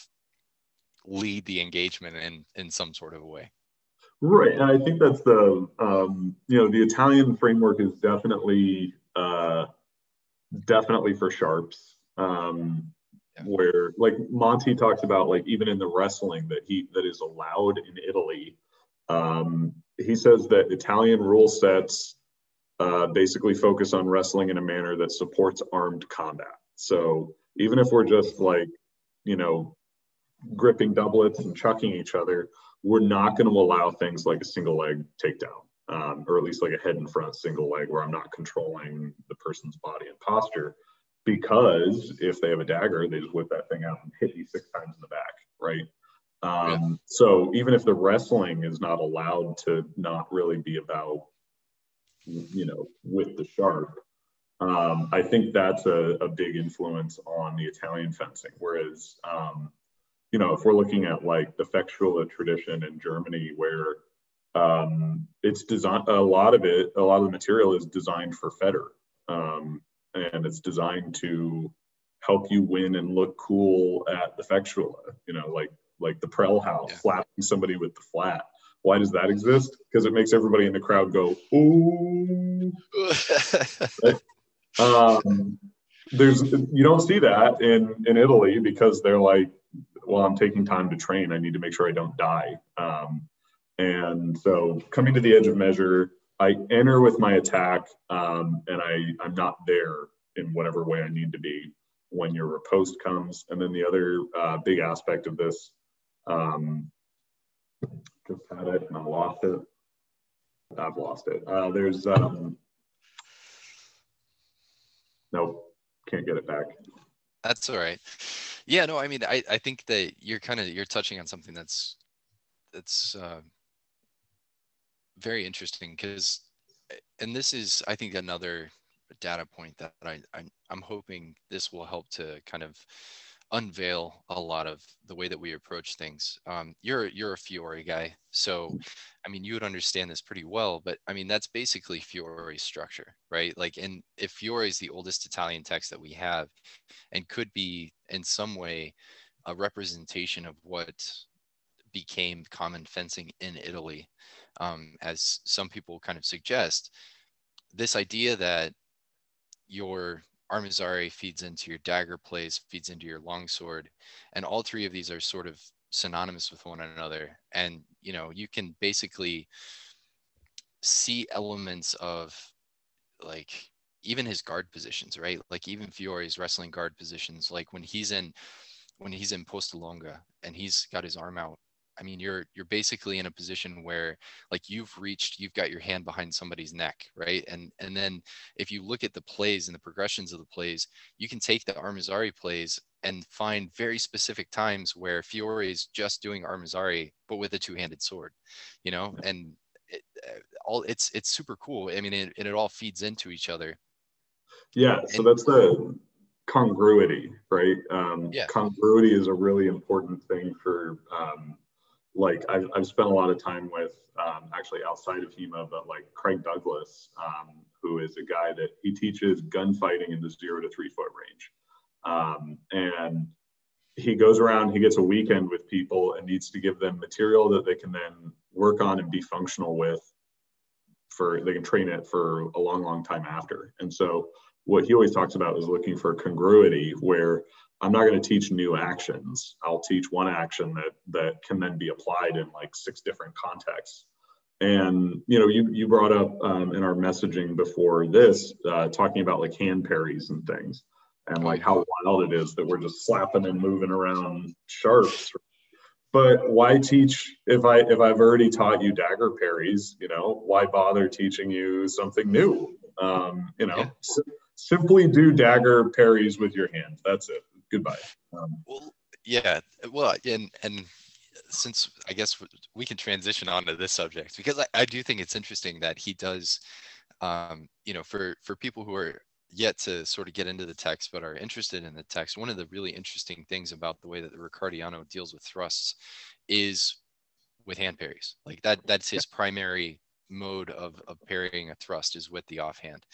Speaker 1: lead the engagement in in some sort of a way
Speaker 2: right and i think that's the um, you know the italian framework is definitely uh, definitely for sharps um, yeah. where like monte talks about like even in the wrestling that he that is allowed in italy um, he says that italian rule sets uh, basically focus on wrestling in a manner that supports armed combat. So even if we're just like, you know, gripping doublets and chucking each other, we're not going to allow things like a single leg takedown, um, or at least like a head and front single leg where I'm not controlling the person's body and posture. Because if they have a dagger, they just whip that thing out and hit you six times in the back, right? Um, yeah. So even if the wrestling is not allowed to not really be about you know, with the sharp. Um, I think that's a, a, big influence on the Italian fencing. Whereas, um, you know, if we're looking at like the Fechtschule tradition in Germany, where um, it's designed, a lot of it, a lot of the material is designed for Feder, um, and it's designed to help you win and look cool at the Fechtschule. You know, like like the Prellhaus, yeah. slapping somebody with the flat. Why does that exist? Because it makes everybody in the crowd go, ooh. um, there's you don't see that in in Italy because they're like, well, I'm taking time to train. I need to make sure I don't die. Um, and so coming to the edge of measure, I enter with my attack, um, and I I'm not there in whatever way I need to be when your riposte comes. And then the other uh, big aspect of this um, just had it and I lost it. I've lost it. Uh, there's, um, nope, can't get it back.
Speaker 1: That's all right. Yeah, no, I mean, I, I think that you're kind of, you're touching on something that's, that's uh, very interesting because, and this is, I think, another data point that I, I I'm hoping this will help to kind of unveil a lot of the way that we approach things. Um, you're you're a Fiore guy, so. I mean you would understand this pretty well. But I mean that's basically Fiore's structure, right? Like, and if Fiore is the oldest Italian text that we have, and could be in some way a representation of what became common fencing in Italy, um, as some people kind of suggest, this idea that your Armizare feeds into your dagger plays, feeds into your longsword, and all three of these are sort of synonymous with one another. And you know, you can basically see elements of like even his guard positions, right? Like even Fiore's wrestling guard positions, like when he's in when he's in posta longa and he's got his arm out I mean, you're you're basically in a position where like you've reached, you've got your hand behind somebody's neck, right? And and then if you look at the plays and the progressions of the plays, you can take the Armizare plays and find very specific times where Fiore is just doing Armizare, but with a two-handed sword, you know, and it, uh, all it's it's super cool. I mean, it, it all feeds into each other.
Speaker 2: Yeah, so and, that's the congruity, right? Um, yeah. Congruity is a really important thing for um, like I've, I've spent a lot of time with um, actually outside of HEMA, but like Craig Douglas, um, who is a guy that he teaches gunfighting in the zero to three foot range. Um, and he goes around, he gets a weekend with people and needs to give them material that they can then work on and be functional with for, they can train it for a long, long time after. And so what he always talks about is looking for congruity where I'm not going to teach new actions. I'll teach one action that that can then be applied in like six different contexts. And you know, you you brought up um, in our messaging before this, uh, talking about like hand parries and things, and like how wild it is that we're just slapping and moving around sharps. But why teach if I if I've already taught you dagger parries? You know, why bother teaching you something new? Um, you know, yeah. simply do dagger parries with your hands. That's it goodbye. Um,
Speaker 1: well, yeah, well, and and since I guess we can transition on to this subject because I, I do think it's interesting that he does, um, you know, for for people who are yet to sort of get into the text but are interested in the text, one of the really interesting things about the way that the Riccardiano deals with thrusts is with hand parries. Like that, that's his primary mode of, of parrying a thrust is with the offhand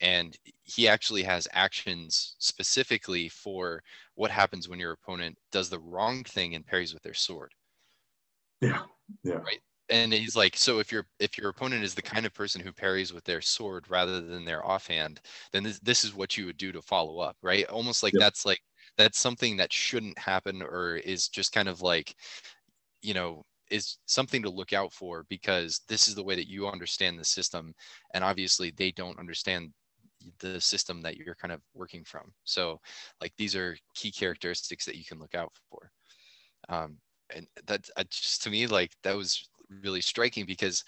Speaker 1: and he actually has actions specifically for what happens when your opponent does the wrong thing and parries with their sword.
Speaker 2: Yeah yeah.
Speaker 1: Right and he's like so if your if your opponent is the kind of person who parries with their sword rather than their offhand then this, this is what you would do to follow up right? Almost like that's like that's something that shouldn't happen or is just kind of like you know is something to look out for because this is the way that you understand the system and obviously they don't understand the system that you're kind of working from. So like these are key characteristics that you can look out for. Um, and that uh, just to me, like that was really striking because.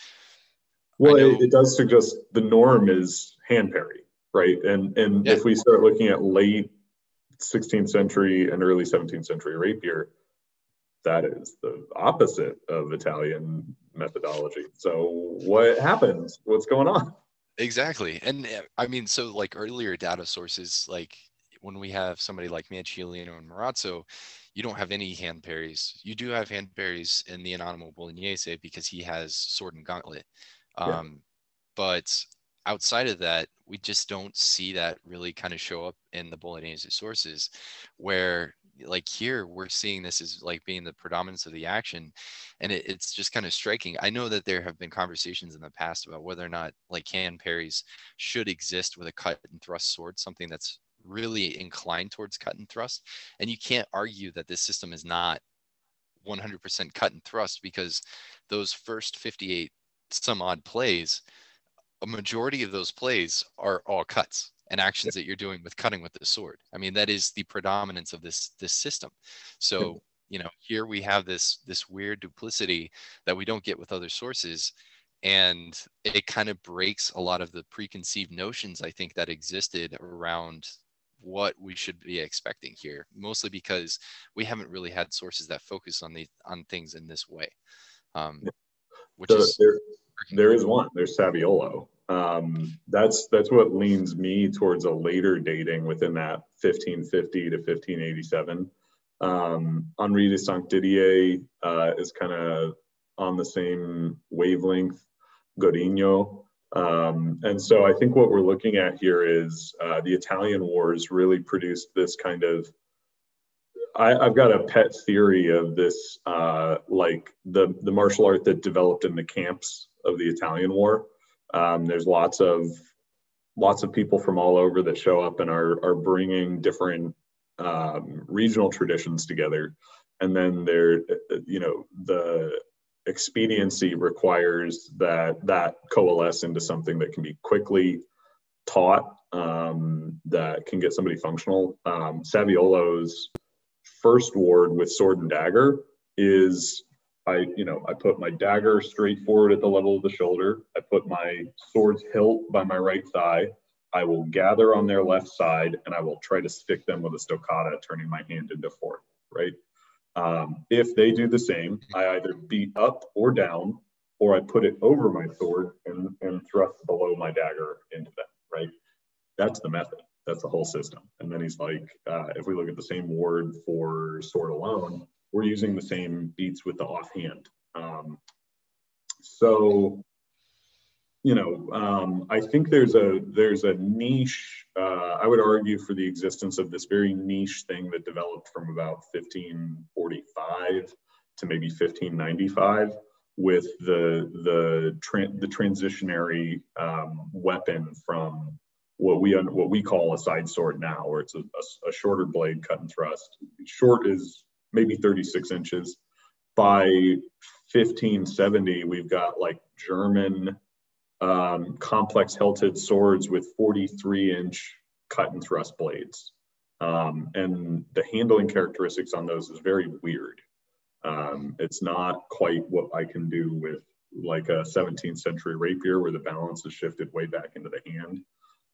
Speaker 2: Well, know, it, it, does suggest the norm is hand parry, right? And and yeah. if we start looking at late 16th century and early 17th century rapier, that is the opposite of Italian methodology. So what happens? What's going on?
Speaker 1: Exactly. And eh, I mean, so like earlier data sources, like when we have somebody like Manciolino and Marozzo, you don't have any hand parries. You do have hand parries in the Anonimo Bolognese because he has sword and gauntlet. Um, yeah. But outside of that, we just don't see that really kind of show up in the Bolognese sources, where like here we're seeing this as like being the predominance of the action and it, it's just kind of striking. I know that there have been conversations in the past about whether or not like hand parries should exist with a cut and thrust sword something that's really inclined towards cut and thrust and you can't argue that this system is not 100% cut and thrust because those first 58 some odd plays a majority of those plays are all cuts and actions that you're doing with cutting with the sword. I mean, that is the predominance of this this system. So, you know, here we have this this weird duplicity that we don't get with other sources. And it kind of breaks a lot of the preconceived notions I think that existed around what we should be expecting here, mostly because we haven't really had sources that focus on the on things in this way. Um,
Speaker 2: which so is there, there is one. There's Saviolo, um, that's that's what leans me towards a later dating within that 1550 to 1587. Um, Henri de Saint Didier uh, is kind of on the same wavelength. Godinho. Um, and so I think what we're looking at here is uh, the Italian Wars really produced this kind of. I, have got a pet theory of this, uh, like the the martial art that developed in the camps of the Italian War. Um, there's lots of lots of people from all over that show up and are are bringing different um, regional traditions together, and then there, you know, the expediency requires that that coalesce into something that can be quickly taught um, that can get somebody functional. Um, Saviolo's first ward with sword and dagger is I, you know, I put my dagger straight forward at the level of the shoulder. I put my sword's hilt by my right thigh. I will gather on their left side and I will try to stick them with a stoccata, turning my hand into fourth, right? Um, if they do the same, I either beat up or down, or I put it over my sword and, and thrust below my dagger into them, right? That's the method. That's the whole system. And then he's like, uh, if we look at the same word for sword alone, we're using the same beats with the offhand. Um, so, you know, um, I think there's a there's a niche. Uh, I would argue for the existence of this very niche thing that developed from about 1545 to maybe 1595 with the the tra- the transitionary um, weapon from what we what we call a side sword now, where it's a, a, a shorter blade cut and thrust. Short is maybe 36 inches. By 1570, we've got like German um, complex hilted swords with 43 inch cut and thrust blades. Um, and the handling characteristics on those is very weird. Um, it's not quite what I can do with like a 17th century rapier where the balance is shifted way back into the hand.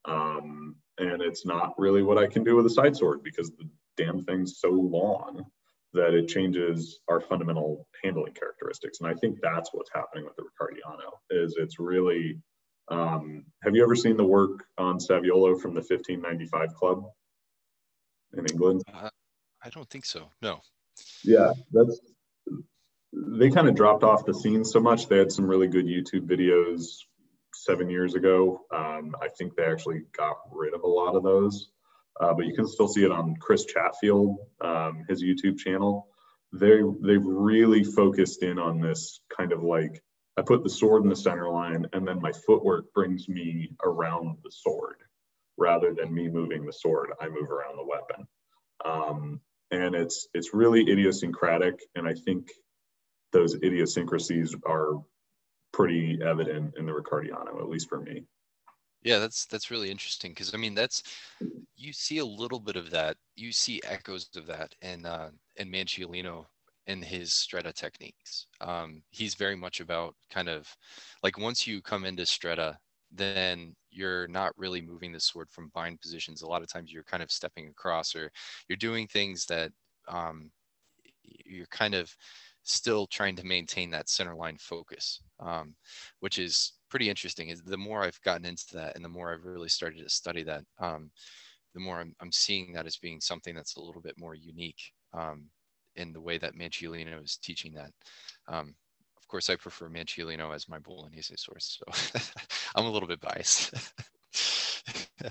Speaker 2: Um, and it's not really what I can do with a side sword because the damn thing's so long that it changes our fundamental handling characteristics. And I think that's what's happening with the Riccardiano is it's really, um, have you ever seen the work on Saviolo from the 1595 club in England?
Speaker 1: Uh, I don't think so. No.
Speaker 2: Yeah, that's, they kind of dropped off the scene so much. They had some really good YouTube videos seven years ago. Um, I think they actually got rid of a lot of those uh, but you can still see it on Chris Chatfield, um, his YouTube channel. They they've really focused in on this kind of like I put the sword in the center line, and then my footwork brings me around the sword, rather than me moving the sword. I move around the weapon, um, and it's it's really idiosyncratic, and I think those idiosyncrasies are pretty evident in the Riccardiano, at least for me.
Speaker 1: Yeah, that's that's really interesting because I mean that's you see a little bit of that. You see echoes of that in uh, in Manciolino in his stretta techniques. Um, he's very much about kind of like once you come into stretta, then you're not really moving the sword from bind positions. A lot of times you're kind of stepping across or you're doing things that um, you're kind of still trying to maintain that center line focus, um, which is pretty interesting. Is the more I've gotten into that, and the more I've really started to study that, um, the more I'm, I'm seeing that as being something that's a little bit more unique um, in the way that Manciolino is teaching that. Um, of course, I prefer Manciolino as my Bolognese source, so I'm a little bit biased.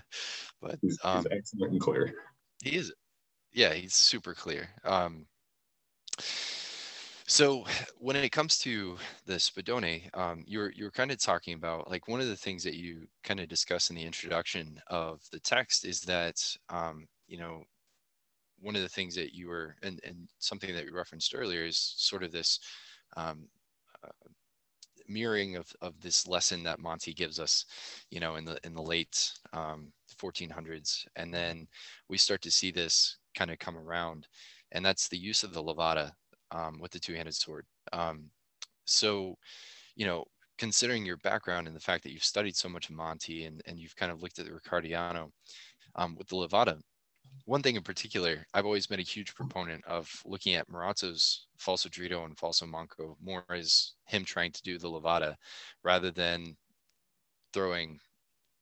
Speaker 1: but
Speaker 2: he's, he's um, excellent and clear.
Speaker 1: He is, yeah, he's super clear. Um, so when it comes to the Spadone, um, you're you're kind of talking about like one of the things that you kind of discuss in the introduction of the text is that um, you know one of the things that you were and, and something that you referenced earlier is sort of this um, uh, mirroring of, of this lesson that Monte gives us, you know, in the in the late 1400s, um, and then we start to see this kind of come around, and that's the use of the levata um, with the two-handed sword. Um, so, you know, considering your background and the fact that you've studied so much Monte and, and you've kind of looked at the Riccardiano um, with the Levata, one thing in particular, I've always been a huge proponent of looking at Marozzo's falso dritto and falso manco more as him trying to do the Levata rather than throwing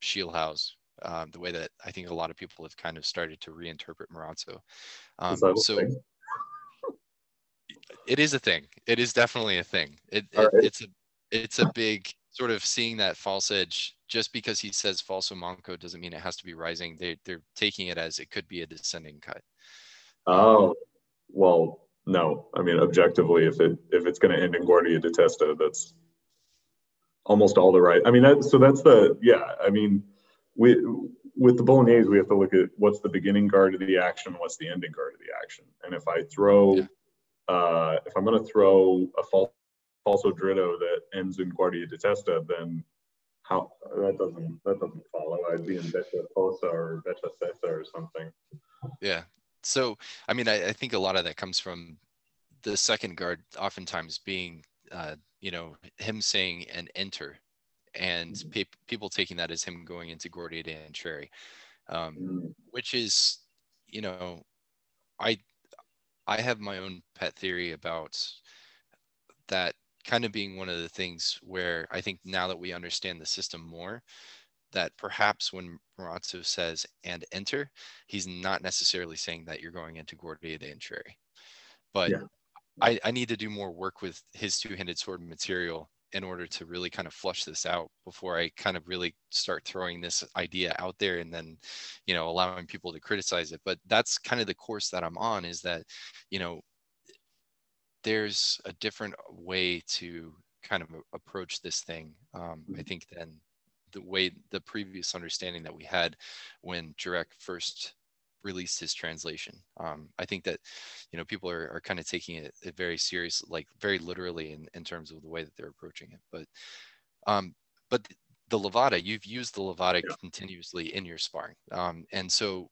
Speaker 1: Schielhaus um, the way that I think a lot of people have kind of started to reinterpret Marozzo. Um, so, it is a thing. It is definitely a thing. It, it right. it's a it's a big sort of seeing that false edge. Just because he says falso manco doesn't mean it has to be rising. They they're taking it as it could be a descending cut.
Speaker 2: Um, oh well, no. I mean, objectively, if it if it's going to end in guardia di testa, that's almost all the right. I mean, that so that's the yeah. I mean, we with the bolognese, we have to look at what's the beginning guard of the action, what's the ending guard of the action, and if I throw. Yeah uh, if I'm going to throw a false falso dritto that ends in guardia di testa, then how that doesn't that doesn't follow. I'd be in Becca Possa or Becca Cesa or something.
Speaker 1: Yeah. So I mean, I, I think a lot of that comes from the second guard oftentimes being uh, you know him saying and enter and
Speaker 2: Mhm.
Speaker 1: pe- people taking that as him going into Guardia de Entreri, um,
Speaker 2: Mm,
Speaker 1: which is you know I I have my own pet theory about that kind of being one of the things where I think now that we understand the system more, that perhaps when Marozzo says and enter, he's not necessarily saying that you're going into Guardia de Entreri. But
Speaker 2: Yeah.
Speaker 1: I, I need to do more work with his two-handed sword material in order to really kind of flush this out before I kind of really start throwing this idea out there and then, you know, allowing people to criticize it. But that's kind of the course that I'm on is that, you know, there's a different way to kind of approach this thing. Um, I
Speaker 2: Mhm.
Speaker 1: think than the way the previous understanding that we had when Jherek first released his translation. Um, I think that you know people are, are kind of taking it, it very serious, like very literally in, in terms of the way that they're approaching it. But um, but the Levada, you've used the Levada
Speaker 2: Yeah.
Speaker 1: continuously in your sparring, um, and so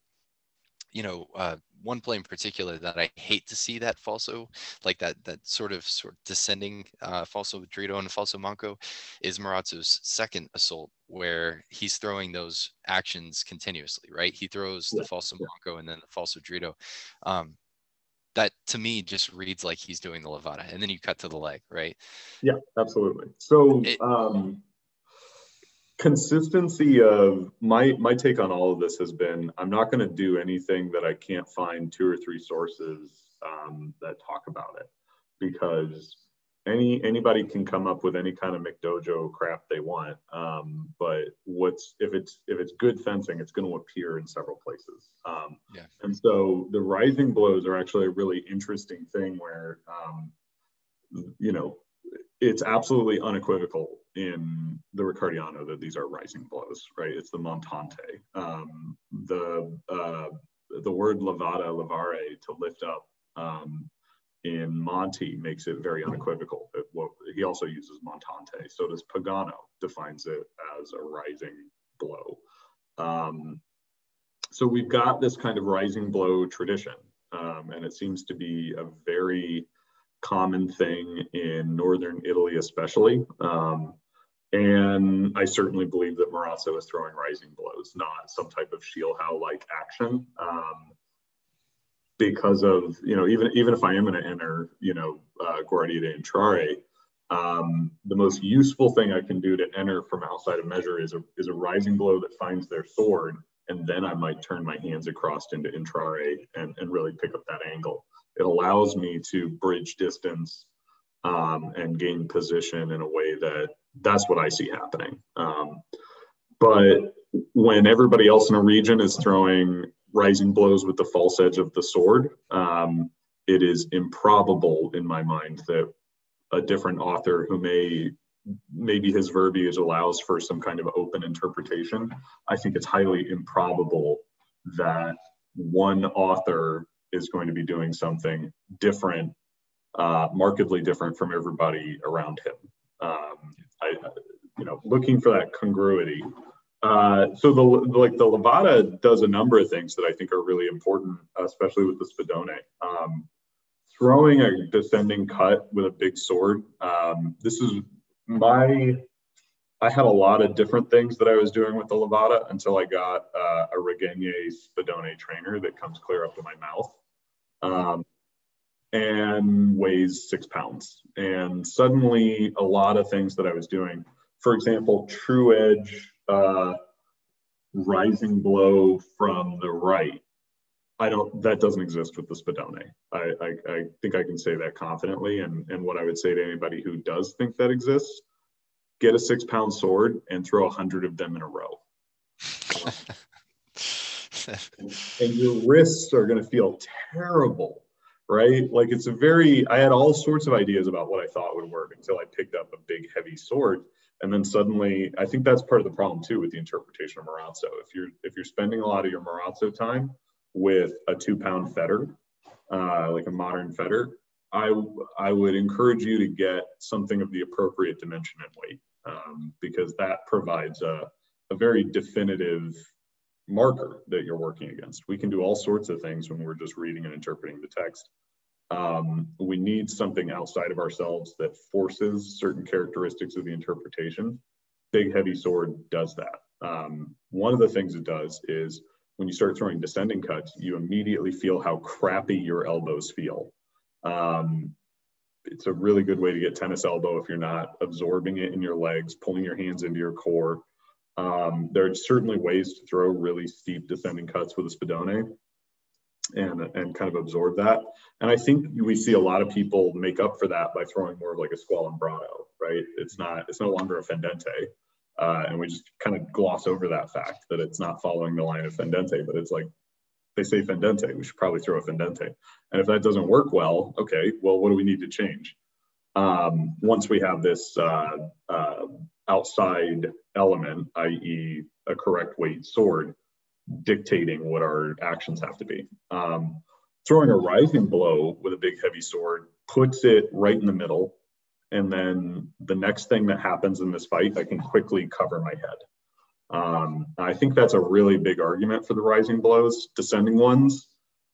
Speaker 1: you know, uh, one play in particular that I hate to see that falso, like that that sort of sort of descending uh, falso Drito and falso Manco, is Marozzo's second assault, where he's throwing those actions continuously, right? He throws the falso. Manco and then the falso Drito. Um, that to me just reads like he's doing the Levada, and then you cut to the leg, right?
Speaker 2: Yeah, absolutely. So
Speaker 1: It-
Speaker 2: um, consistency of my my take on all of this has been I'm not going to do anything that I can't find two or three sources um, that talk about it because any anybody can come up with any kind of McDojo crap they want. Um, but what's if it's if it's good fencing, it's going to appear in several places. Um,
Speaker 1: Yeah.
Speaker 2: And so the rising blows are actually a really interesting thing where um, you know it's absolutely unequivocal in the Riccardiano that these are rising blows, right? It's the montante. Um, the uh, the word levada, levare, to lift up um, in Monte makes it very unequivocal. It, what, he also uses montante. So does Pagano defines it as a rising blow. Um, so we've got this kind of rising blow tradition, um, and it seems to be a very common thing in northern Italy, especially. Um, and I certainly believe that Marozzo is throwing rising blows, not some type of Schielhau like action. Um, because of, you know, even, even if I am going to enter, you know, uh, Guardia de Entrare, um, the most useful thing I can do to enter from outside of measure is a, is a rising blow that finds their sword. And then I might turn my hands across into Entrare and, and really pick up that angle. It allows me to bridge distance um, and gain position in a way that that's what I see happening. Um, but when everybody else in a region is throwing rising blows with the false edge of the sword, um, it is improbable in my mind that a different author who may maybe his verbiage allows for some kind of open interpretation. I think it's highly improbable that one author is going to be doing something different, uh, markedly different from everybody around him. Um, I, you know, looking for that congruity. Uh, so the like the Levada does a number of things that I think are really important, especially with the Spadone. Um, throwing a descending cut with a big sword. Um, this is my. I had a lot of different things that I was doing with the Levada until I got uh, a Regenyei Spadone trainer that comes clear up to my mouth. Um, and weighs six pounds. And suddenly, a lot of things that I was doing, for example, true edge, uh, rising blow from the right. I don't, that doesn't exist with the Spadone. I, I, I think I can say that confidently. And, and what I would say to anybody who does think that exists, get a six pound sword and throw a hundred of them in a row. and your wrists are going to feel terrible right? Like it's a very i had all sorts of ideas about what i thought would work until i picked up a big heavy sword. And then suddenly i think that's part of the problem too with the interpretation of marozzo. If you're if you're spending a lot of your marozzo time with a two pound feder uh, like a modern feder i i would encourage you to get something of the appropriate dimension and weight um, because that provides a, a very definitive marker that you're working against. We can do all sorts of things when we're just reading and interpreting the text. Um, we need something outside of ourselves that forces certain characteristics of the interpretation. Big heavy sword does that. Um, one of the things it does is when you start throwing descending cuts, you immediately feel how crappy your elbows feel. Um, it's a really good way to get tennis elbow if you're not absorbing it in your legs, pulling your hands into your core. Um, there are certainly ways to throw really steep descending cuts with a spadone and, and kind of absorb that. And I think we see a lot of people make up for that by throwing more of like a squalembrato, right? It's not, it's no longer a fendente. Uh, and we just kind of gloss over that fact that it's not following the line of fendente, but it's like they say fendente, we should probably throw a fendente. And if that doesn't work well, okay, well, what do we need to change? Um, once we have this uh, uh, outside element, i.e., a correct weight sword, dictating what our actions have to be. Um, throwing a rising blow with a big heavy sword puts it right in the middle. And then the next thing that happens in this fight, I can quickly cover my head. Um, I think that's a really big argument for the rising blows. Descending ones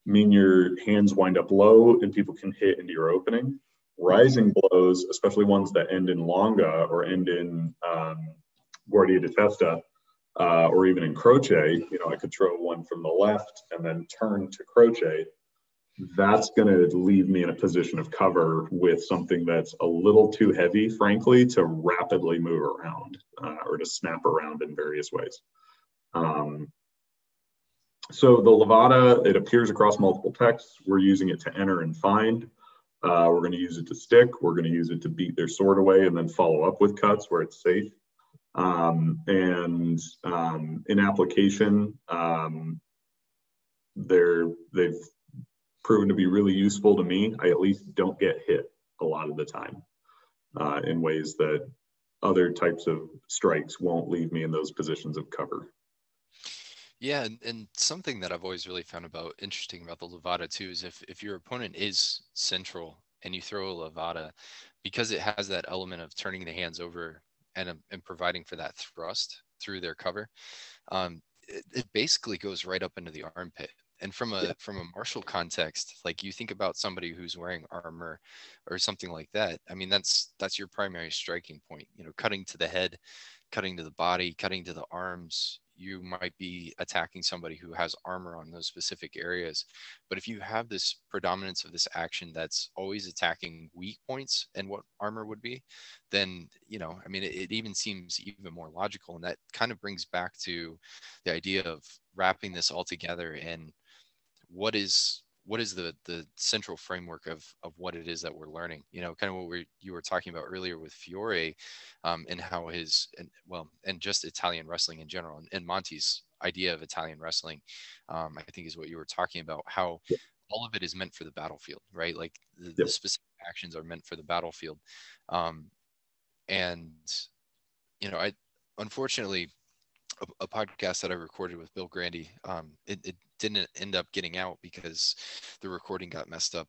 Speaker 2: mean your hands wind up low and people can hit into your opening. Rising blows, especially ones that end in longa or end in um, guardia di testa, uh, or even in croce, you know, I could throw one from the left and then turn to croce. That's going to leave me in a position of cover with something that's a little too heavy, frankly, to rapidly move around uh, or to snap around in various ways. Um, so the levata, it appears across multiple texts. We're using it to enter and find. Uh, we're going to use it to stick. We're going to use it to beat their sword away and then follow up with cuts where it's safe. Um, and um, in application, um, they're they've proven to be really useful to me. I at least don't get hit a lot of the time uh, in ways that other types of strikes won't leave me in those positions of cover.
Speaker 1: Yeah, and, and something that I've always really found about interesting about the levata too is if if your opponent is central and you throw a levata, because it has that element of turning the hands over and, um, and providing for that thrust through their cover, um, it, it, basically goes right up into the armpit. And from a yeah. from a martial context, like you think about somebody who's wearing armor or something like that. I mean, that's that's your primary striking point. You know, cutting to the head, cutting to the body, cutting to the arms, you might be attacking somebody who has armor on those specific areas. But if you have this predominance of this action that's always attacking weak points and what armor would be, then, you know, I mean, it, it even seems even more logical. And that kind of brings back to the idea of wrapping this all together and what is what is the the central framework of of what it is that we're learning? You know kind of what we you were talking about earlier with fiore um, and how his and well and just italian wrestling in general and, and monte's idea of italian wrestling um, i think is what you were talking about how all of it is meant for the battlefield right? Like the, the specific actions are meant for the battlefield. Um, and you know i unfortunately a, a, podcast that I recorded with Bill Grandy. Um, it, it, didn't end up getting out because the recording got messed up.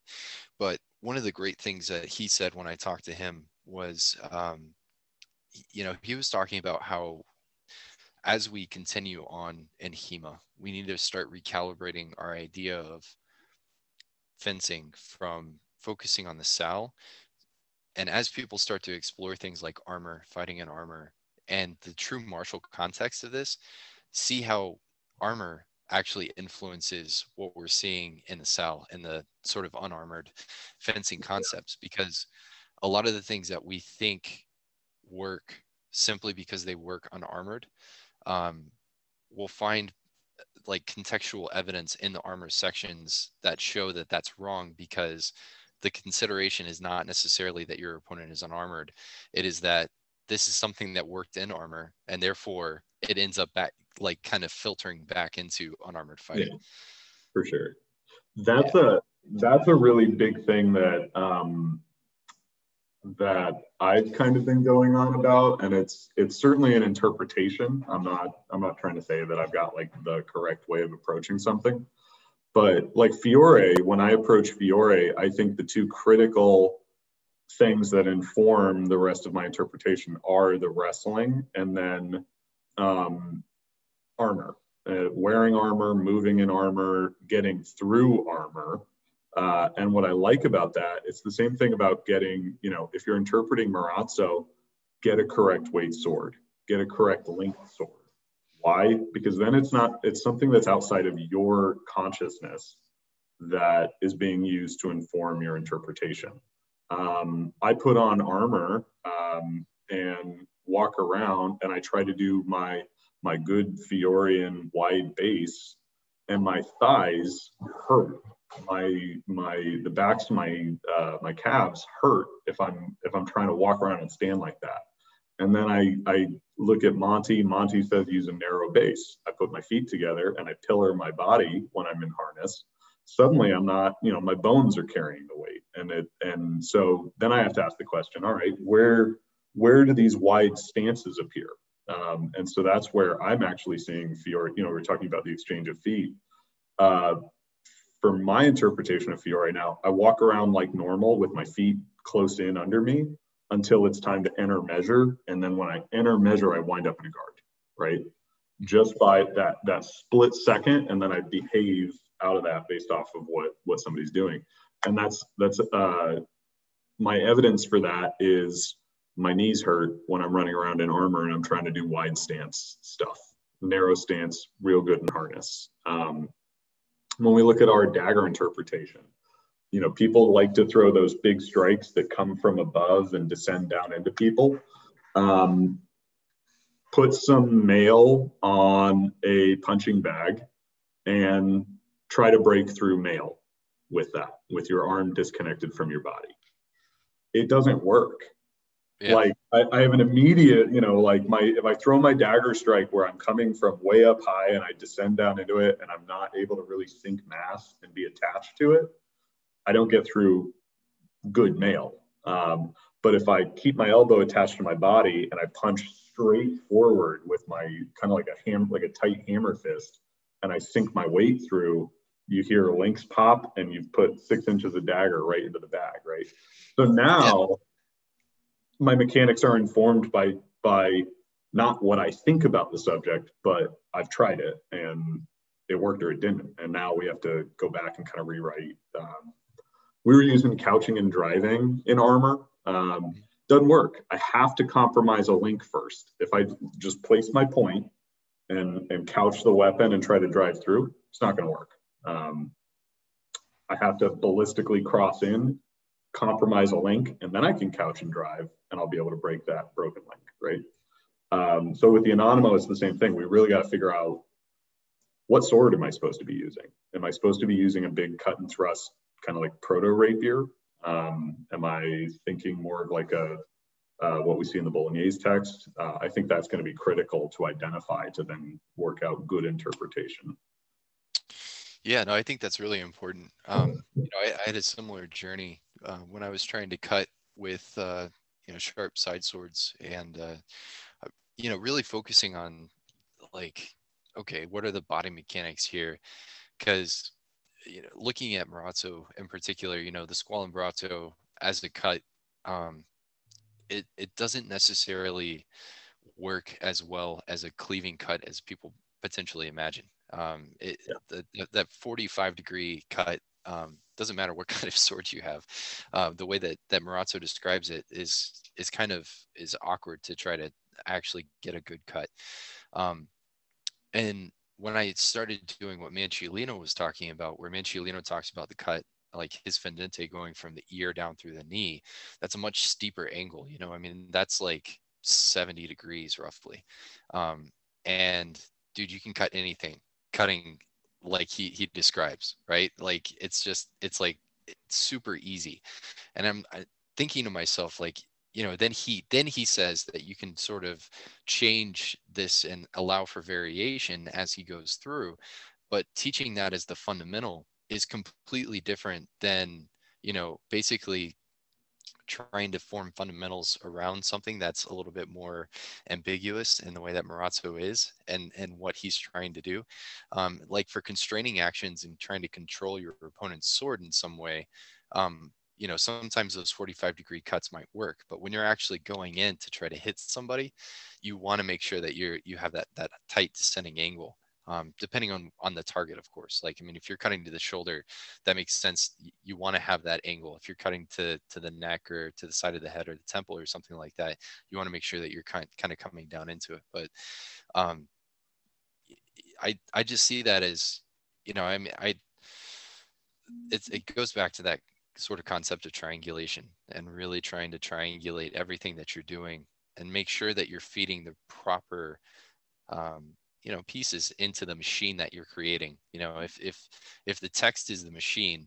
Speaker 1: But one of the great things that he said when I talked to him was, um, you know, he was talking about how as we continue on in HEMA, we need to start recalibrating our idea of fencing from focusing on the salle. And as people start to explore things like armor, fighting in armor, and the true martial context of this, see how armor actually influences what we're seeing in the salle and the sort of unarmored fencing concepts because a lot of the things that we think work simply because they work unarmored um, we'll find like contextual evidence in the armor sections that show that that's wrong because the consideration is not necessarily that your opponent is unarmored. It is that this is something that worked in armor and therefore it ends up back like kind of filtering back into unarmored fighting yeah,
Speaker 2: for sure that's yeah. a that's a really big thing that um that I've kind of been going on about, and it's it's certainly an interpretation. I'm not I'm not trying to say that I've got like the correct way of approaching something, but like Fiore, when I approach Fiore, I think the two critical things that inform the rest of my interpretation are the wrestling and then um, armor, uh, wearing armor, moving in armor, getting through armor. Uh, and what I like about that, it's the same thing about getting, you know, if you're interpreting Marozzo, get a correct weight sword, get a correct length sword. Why? Because then it's not, it's something that's outside of your consciousness that is being used to inform your interpretation. Um, I put on armor um, and walk around and I try to do my my good Fiorian wide base and my thighs hurt. My my the backs of my uh, my calves hurt if I'm if I'm trying to walk around and stand like that. And then I I look at Monte. Monte says use a narrow base. I put my feet together and I pillar my body when I'm in harness. Suddenly I'm not, you know, my bones are carrying the weight. And it and so then I have to ask the question, all right, where where do these wide stances appear? Um, and so that's where I'm actually seeing Fiore, you know, we're talking about the exchange of feet. Uh, for my interpretation of Fiore now, I walk around like normal with my feet close in under me until it's time to enter measure. And then when I enter measure, I wind up in a guard, right? Just by that that split second, and then I behave out of that based off of what what somebody's doing. And that's that's uh my evidence for that is my knees hurt when I'm running around in armor and I'm trying to do wide stance stuff. Narrow stance, real good in harness. Um, when we look at our dagger interpretation, you know, people like to throw those big strikes that come from above and descend down into people. Um, put some mail on a punching bag and try to break through mail with that, with your arm disconnected from your body. It doesn't work yeah. Like I, I, have an immediate, you know, like my if I throw my dagger strike where I'm coming from way up high and I descend down into it and I'm not able to really sink mass and be attached to it, I don't get through good mail. Um, but if I keep my elbow attached to my body and I punch straight forward with my kind of like a ham, like a tight hammer fist, and I sink my weight through, you hear links pop and you've put six inches of dagger right into the bag, right? So now my mechanics are informed by by not what I think about the subject, but I've tried it and it worked or it didn't. And now we have to go back and kind of rewrite. Um, we were using couching and driving in armor. Um, doesn't work. I have to compromise a link first. If I just place my point and, and couch the weapon and try to drive through, it's not going to work. Um, I have to ballistically cross in compromise a link, and then I can couch and drive, and I'll be able to break that broken link, right? Um, so with the Anonimo, it's the same thing. We really got to figure out what sword am I supposed to be using? Am I supposed to be using a big cut and thrust, kind of like proto rapier? Um, am I thinking more of like a uh, what we see in the Bolognese text? Uh, I think that's going to be critical to identify to then work out good interpretation.
Speaker 1: Yeah, no, I think that's really important. Um, you know, I, I, had a similar journey uh, when I was trying to cut with uh, you know sharp side swords and uh, you know really focusing on like okay what are the body mechanics here because you know looking at Marozzo in particular you know the squall Squalembrato as a cut um, it it doesn't necessarily work as well as a cleaving cut as people potentially imagine um, it, yeah. the, that 45 degree cut um, doesn't matter what kind of sword you have. Uh, the way that that Marozzo describes it is is kind of is awkward to try to actually get a good cut. Um, and when I started doing what Manciolino was talking about, where Manciolino talks about the cut, like his fendente going from the ear down through the knee, that's a much steeper angle. You know, I mean, that's like 70 degrees roughly. Um, and dude, you can cut anything. Cutting like he he describes right? Like it's just it's like it's super easy. And i'm thinking to myself like you know then he then he says that you can sort of change this and allow for variation as he goes through but teaching that as the fundamental is completely different than you know basically trying to form fundamentals around something that's a little bit more ambiguous in the way that Marozzo is and, and what he's trying to do. Um, like for constraining actions and trying to control your opponent's sword in some way, um, you know, sometimes those 45 degree cuts might work, but when you're actually going in to try to hit somebody, you want to make sure that you're, you have that, that tight descending angle. Um, depending on on the target, of course. Like I mean, if you're cutting to the shoulder, that makes sense. You want to have that angle. If you're cutting to to the neck or to the side of the head or the temple or something like that, you want to make sure that you're kind kind of coming down into it. But um, I I just see that as you know I mean I it's it goes back to that sort of concept of triangulation and really trying to triangulate everything that you're doing and make sure that you're feeding the proper um, you know pieces into the machine that you're creating. You know if if if the text is the machine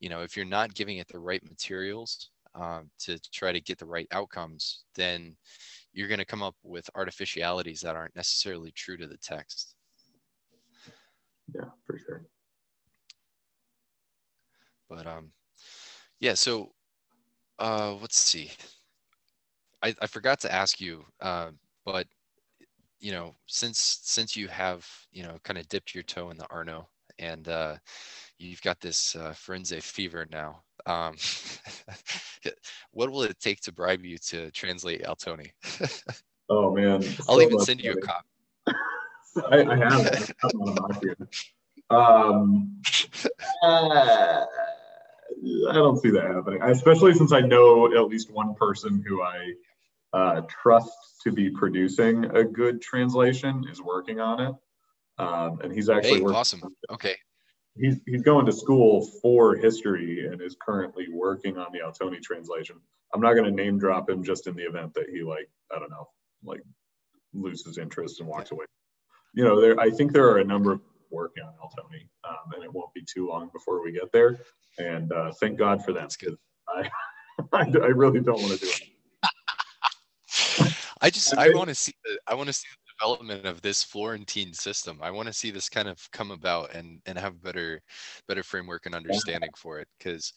Speaker 1: you know if you're not giving it the right materials um, to try to get the right outcomes then you're going to come up with artificialities that aren't necessarily true to the text.
Speaker 2: Yeah for sure.
Speaker 1: But um yeah so uh let's see. I i forgot to ask you uh but you know, since since you have you know kind of dipped your toe in the Arno and uh, you've got this uh, Firenze fever now, um, what will it take to bribe you to translate Altoni?
Speaker 2: oh man,
Speaker 1: I'll so even send you a copy.
Speaker 2: I, I, have um, uh, I don't see that happening, especially since I know at least one person who I uh, trust to be producing a good translation is working on it. Um, and he's actually
Speaker 1: hey, awesome. Okay.
Speaker 2: He's, he's going to school for history and is currently working on the Altoni translation. I'm not going to name drop him just in the event that he like, I don't know, like loses interest and walks away. You know, there, I think there are a number of working on Altoni um, and it won't be too long before we get there. And uh, thank God for that.
Speaker 1: That's good.
Speaker 2: I, I, I really don't want to do it.
Speaker 1: I just I want to see the I want to see the development of this Florentine system. I want to see this kind of come about and and have better better framework and understanding for it because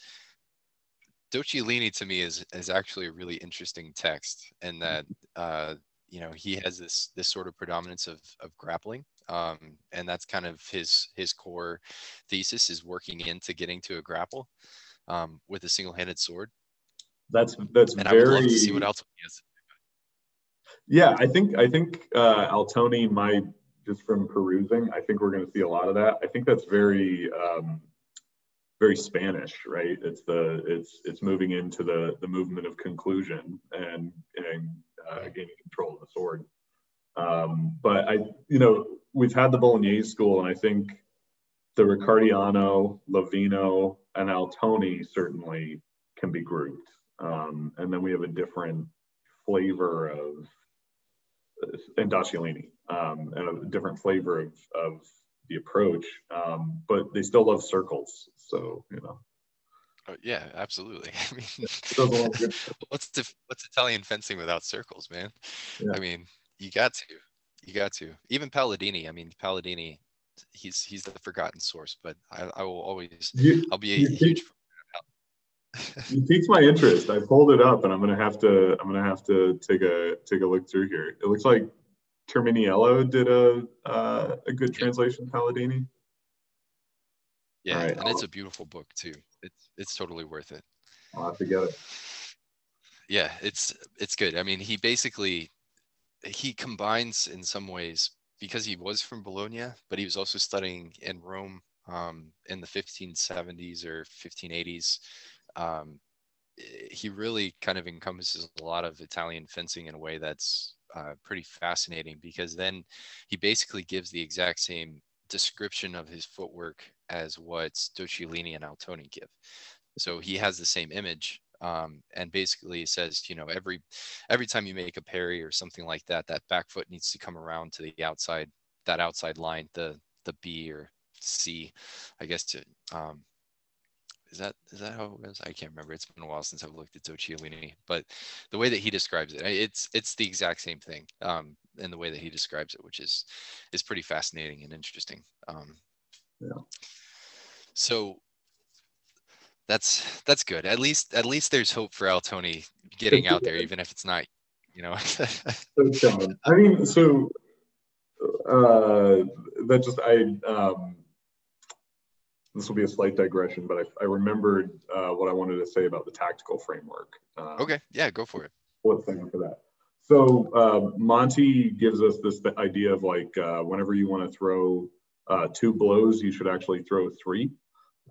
Speaker 1: Docciolini to me is is actually a really interesting text and that uh, you know he has this this sort of predominance of of grappling um, and that's kind of his his core thesis is working into getting to a grapple um, with a single-handed sword.
Speaker 2: That's that's
Speaker 1: and
Speaker 2: very. I would
Speaker 1: love to see what else he has
Speaker 2: yeah, I think I think uh, Altoni might just from perusing. I think we're going to see a lot of that. I think that's very um, very Spanish, right? It's the it's it's moving into the the movement of conclusion and and uh, gaining control of the sword. Um, but I, you know, we've had the Bolognese school, and I think the Riccardiano, Lovino, and Altoni certainly can be grouped. Um, and then we have a different flavor of and Docciolini, um, and a different flavor of, of the approach. Um, but they still love circles, so you know.
Speaker 1: Oh, yeah, absolutely. I mean, what's the, what's Italian fencing without circles, man? Yeah. I mean, you got to, you got to. Even Palladini. I mean, Palladini, he's he's the forgotten source, but I, I will always, you, I'll be a huge
Speaker 2: it piques my interest. I pulled it up, and I'm gonna have to. I'm gonna have to take a take a look through here. It looks like Terminiello did a uh, a good translation, Palladini.
Speaker 1: Yeah, right, and I'll, it's a beautiful book too. It's it's totally worth it.
Speaker 2: I'll have to get it.
Speaker 1: Yeah, it's it's good. I mean, he basically he combines in some ways because he was from Bologna, but he was also studying in Rome um, in the 1570s or 1580s um, eh, he really kind of encompasses a lot of Italian fencing in a way that's uh, pretty fascinating because then he basically gives the exact same description of his footwork as what Docciolini and Altoni give. So he has the same image um, and basically says, you know, every every time you make a parry or something like that, that back foot needs to come around to the outside, that outside line, the the B or C, I guess to um, is that is that how it goes? I can't remember. It's been a while since I've looked at Docciolini, but the way that he describes it, it's it's the exact same thing um, in the way that he describes it, which is is pretty fascinating and interesting. Um, yeah. So that's that's good. At least at least there's hope for Altoni getting out there, even if it's not, you know.
Speaker 2: I mean, so uh, that just I um, this will be a slight digression, but I, I remembered uh, what I wanted to say about the tactical framework.
Speaker 1: Um, okay, yeah, go for it.
Speaker 2: What's thing for that? So uh, Monte gives us this idea of like uh, whenever you want to throw uh, two blows, you should actually throw three.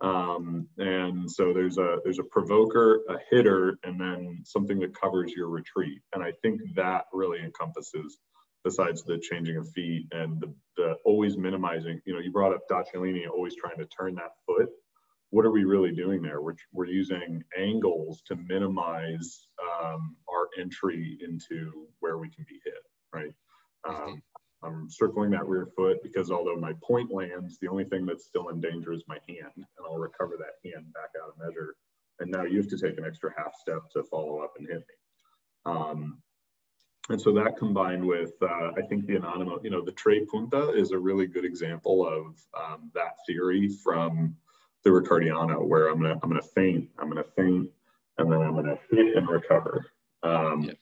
Speaker 2: Um, and so there's a there's a provoker, a hitter, and then something that covers your retreat. And I think that really encompasses, besides the changing of feet and the, the always minimizing. You know, you brought up Docciolini always trying to turn that foot. What are we really doing there? We're, we're using angles to minimize um, our entry into where we can be hit, right? Mm-hmm. Um, I'm circling that rear foot because although my point lands, the only thing that's still in danger is my hand, and I'll recover that hand back out of measure. And now you have to take an extra half step to follow up and hit me. Um, and so that combined with, uh, I think the anonymous, you know, the Tre Punta is a really good example of um, that theory from the Riccardiano, where I'm gonna I'm gonna feint, I'm gonna faint and then I'm gonna hit and recover. Um, yeah.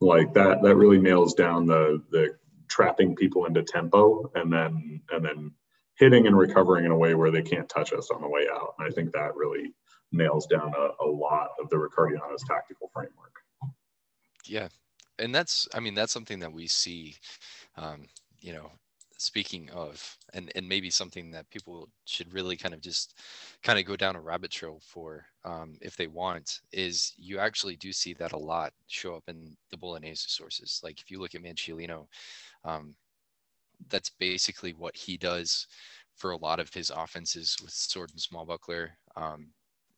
Speaker 2: Like that, that really nails down the the trapping people into tempo and then and then hitting and recovering in a way where they can't touch us on the way out. And I think that really nails down a, a lot of the Riccardiano's tactical framework.
Speaker 1: Yeah. And that's, I mean, that's something that we see, um, you know, speaking of, and, and maybe something that people should really kind of just kind of go down a rabbit trail for um, if they want is you actually do see that a lot show up in the Bolognese sources. Like if you look at Manciolino, um, that's basically what he does for a lot of his offenses with sword and small buckler. Um,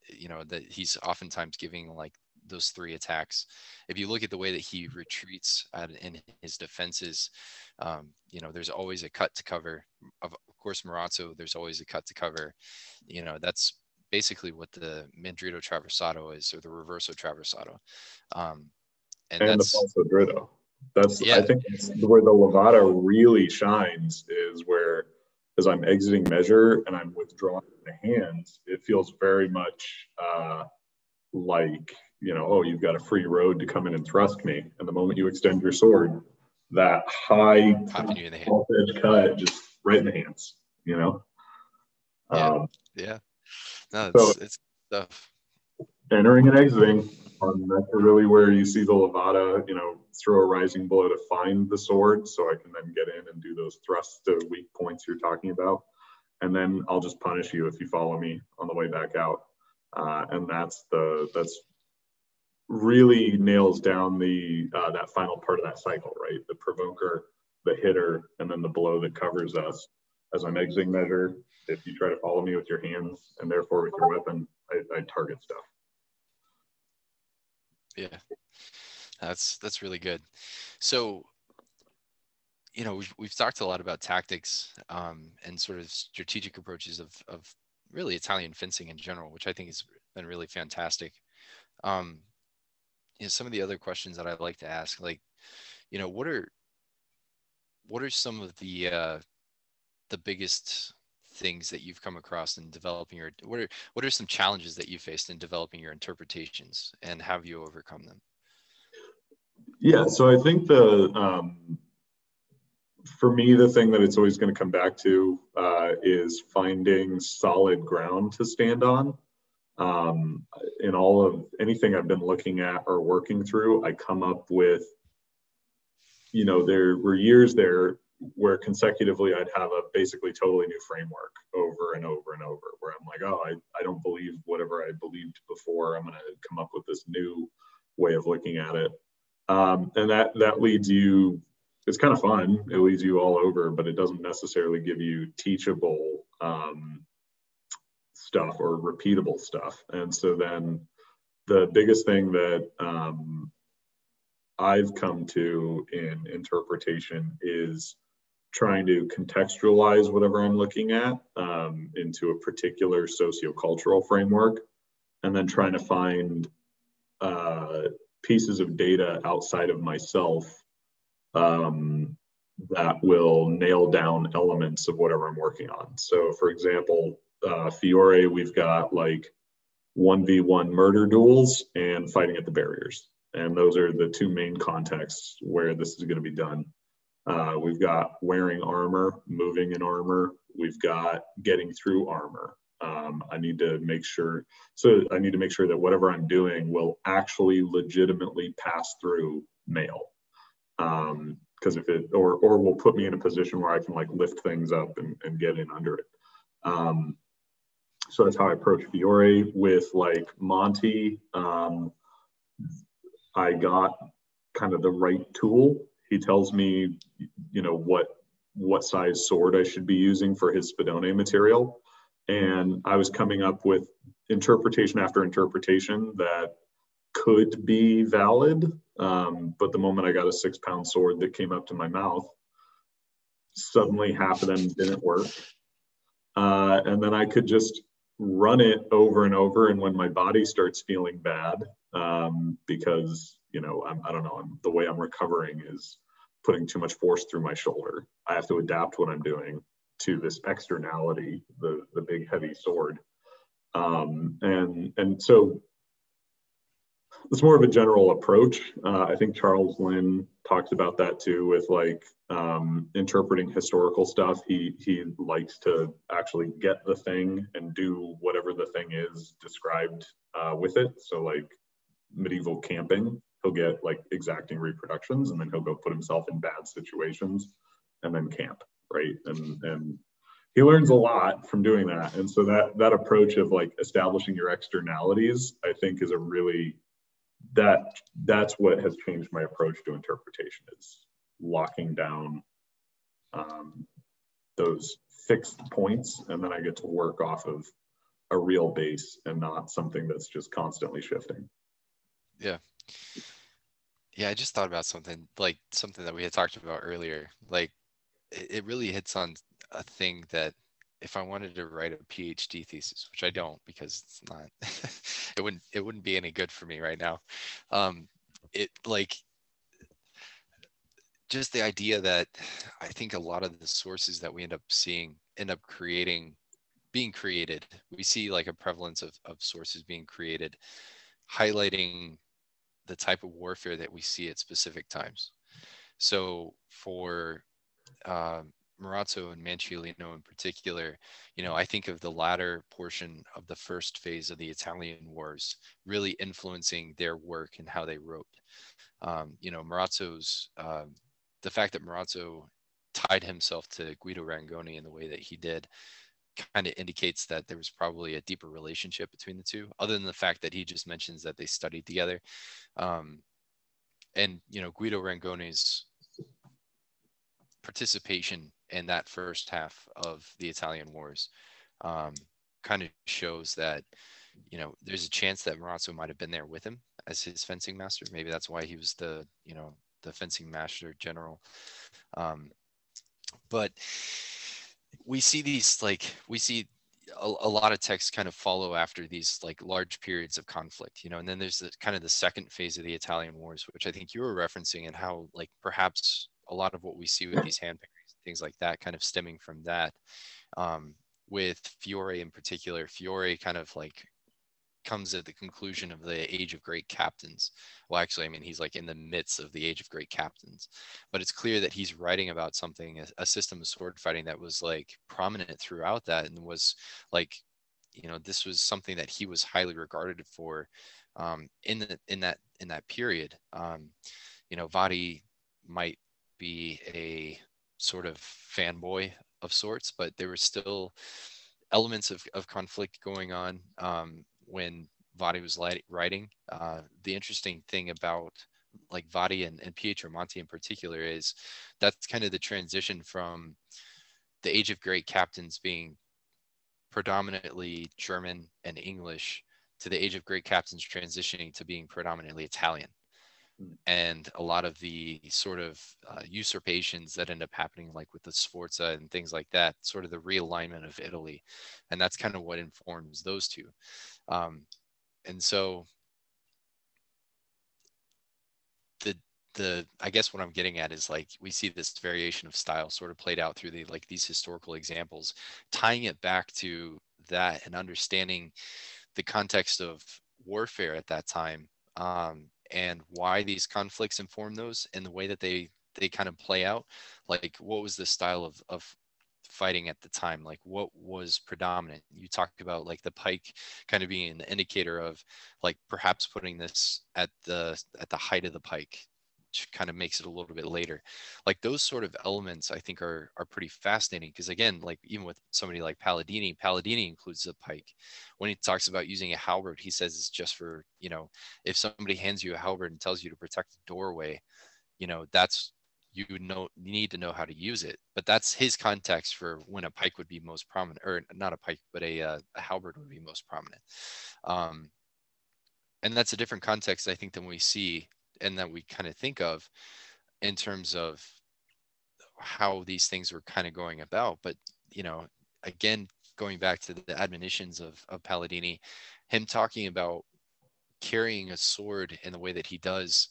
Speaker 1: you know that he's oftentimes giving like those three attacks. If you look at the way that he retreats at, in his defenses, um, you know there's always a cut to cover. Of, of course, Marozzo, there's always a cut to cover. You know that's basically what the Mandrito Traversado is, or the Reverso Traversado. Um,
Speaker 2: and, and that's, the falso dritto. That's yeah. I think that's where the Levata really shines is where as I'm exiting measure and I'm withdrawing the hands, it feels very much uh, like you know, oh, you've got a free road to come in and thrust me. And the moment you extend your sword, that high you in the hand. edge cut just right in the hands, you know.
Speaker 1: Yeah. Um, yeah. No, it's, so it's tough.
Speaker 2: Entering and exiting, um, that's really where you see the Levata, you know, throw a rising blow to find the sword so I can then get in and do those thrusts to weak points you're talking about. And then I'll just punish you if you follow me on the way back out. Uh, and that's the, that's really nails down the, uh, that final part of that cycle, right? The provoker, the hitter, and then the blow that covers us. As I'm exiting measure, if you try to follow me with your hands and therefore with your weapon, I, I target stuff.
Speaker 1: Yeah. That's that's really good. So, you know, we've we've talked a lot about tactics um, and sort of strategic approaches of of really Italian fencing in general, which I think has been really fantastic. Um, you know, some of the other questions that I'd like to ask, like, you know, what are what are some of the uh, the biggest things that you've come across in developing your what are what are some challenges that you faced in developing your interpretations and have you overcome them
Speaker 2: yeah, so I think the um, for me the thing that it's always going to come back to uh, is finding solid ground to stand on. Um, in all of anything I've been looking at or working through, I come up with, you know, there were years there where consecutively I'd have a basically totally new framework over and over and over, where I'm like, oh, I, I don't believe whatever I believed before. I'm going to come up with this new way of looking at it um, and that that leads you it's kind of fun it leads you all over but it doesn't necessarily give you teachable um, stuff or repeatable stuff and so then the biggest thing that um, i've come to in interpretation is trying to contextualize whatever i'm looking at um, into a particular sociocultural framework and then trying to find uh, pieces of data outside of myself um, that will nail down elements of whatever I'm working on. So, for example, uh, Fiore, we've got like 1v1 murder duels and fighting at the barriers. And those are the two main contexts where this is going to be done. Uh, we've got wearing armor, moving in armor. We've got getting through armor. Um, I need to make sure, so I need to make sure that whatever I'm doing will actually legitimately pass through mail. Because because if it or or will put me in a position where I can like lift things up and, and get in under it. Um, so that's how I approached Fiore with like Monte. Um, I got kind of the right tool. He tells me, you know, what what size sword I should be using for his Spadone material. And I was coming up with interpretation after interpretation that could be valid. Um, but the moment I got a six pound sword that came up to my mouth, suddenly half of them didn't work. Uh, and then I could just run it over and over. And when my body starts feeling bad, um, because, you know, I'm, I do not know, I'm, the way I'm recovering is putting too much force through my shoulder. I have to adapt what I'm doing to this externality, the, the big heavy sword. Um, and, and so it's more of a general approach. Uh, I think Charles Lynn talks about that too, with like um, interpreting historical stuff. He he likes to actually get the thing and do whatever the thing is described uh, with it. So like medieval camping, he'll get like exacting reproductions, and then he'll go put himself in bad situations, and then camp, right? And and he learns a lot from doing that. And so that that approach of like establishing your externalities, I think, is a really that that's what has changed my approach to interpretation is locking down um, those fixed points and then i get to work off of a real base and not something that's just constantly shifting.
Speaker 1: Yeah. Yeah i just thought about something like something that we had talked about earlier. Like it, it really hits on a thing that if I wanted to write a PhD thesis, which I don't because it's not, it wouldn't it wouldn't be any good for me right now. Um, it like just the idea that I think a lot of the sources that we end up seeing end up creating being created. We see like a prevalence of, of sources being created, highlighting the type of warfare that we see at specific times. So for Marozzo and Manciolino in particular, you know, I think of the latter portion of the first phase of the Italian Wars really influencing their work and how they wrote. Um, you know, Marozzo's um, the fact that Marozzo tied himself to Guido Rangoni in the way that he did kind of indicates that there was probably a deeper relationship between the two, other than the fact that he just mentions that they studied together. Um, and you know, Guido Rangoni's participation in that first half of the Italian Wars um, kind of shows that you know there's a chance that Marozzo might have been there with him as his fencing master. Maybe that's why he was the you know the fencing master general. Um, but we see these like we see a, a, lot of texts kind of follow after these like large periods of conflict you know and then there's the kind of the second phase of the italian wars which i think you were referencing and how like perhaps a lot of what we see with these hand things like that kind of stemming from that. Um, with Fiore in particular, Fiore kind of like comes at the conclusion of the age of great captains. Well, actually, I mean, he's like in the midst of the age of great captains, but it's clear that he's writing about something, a, a system of sword fighting that was like prominent throughout that and was like, you know, this was something that he was highly regarded for um, in the, in that, in that period. Um, you know, Vadi might be a sort of fanboy of sorts, but there were still elements of, of conflict going on um, when Vadi was writing. Uh, the interesting thing about like Vadi and, and Pietro Monte in particular is that's kind of the transition from the age of great captains being predominantly German and English to the age of great captains transitioning to being predominantly Italian and a lot of the sort of uh, usurpations that end up happening like with the sforza and things like that sort of the realignment of italy. And that's kind of what informs those two. Um, and so the the i guess what i'm getting at is like we see this variation of style sort of played out through the like these historical examples tying it back to that and understanding the context of warfare at that time. Um, and why these conflicts inform those and the way that they they kind of play out like what was the style of of fighting at the time? Like what was predominant? You talked about like the pike kind of being an indicator of like perhaps putting this at the at the height of the pike kind of makes it a little bit later. Like those sort of elements, I think are are pretty fascinating because again, like even with somebody like Palladini, Palladini includes the pike. When he talks about using a halberd, he says it's just for you know if somebody hands you a halberd and tells you to protect the doorway, you know that's you know you need to know how to use it but that's his context for when a pike would be most prominent or not a pike but a, uh, a halberd would be most prominent um, and that's a different context i think than we see and that we kind of think of in terms of how these things were kind of going about. But you know again going back to the admonitions of, of palladini him talking about carrying a sword in the way that he does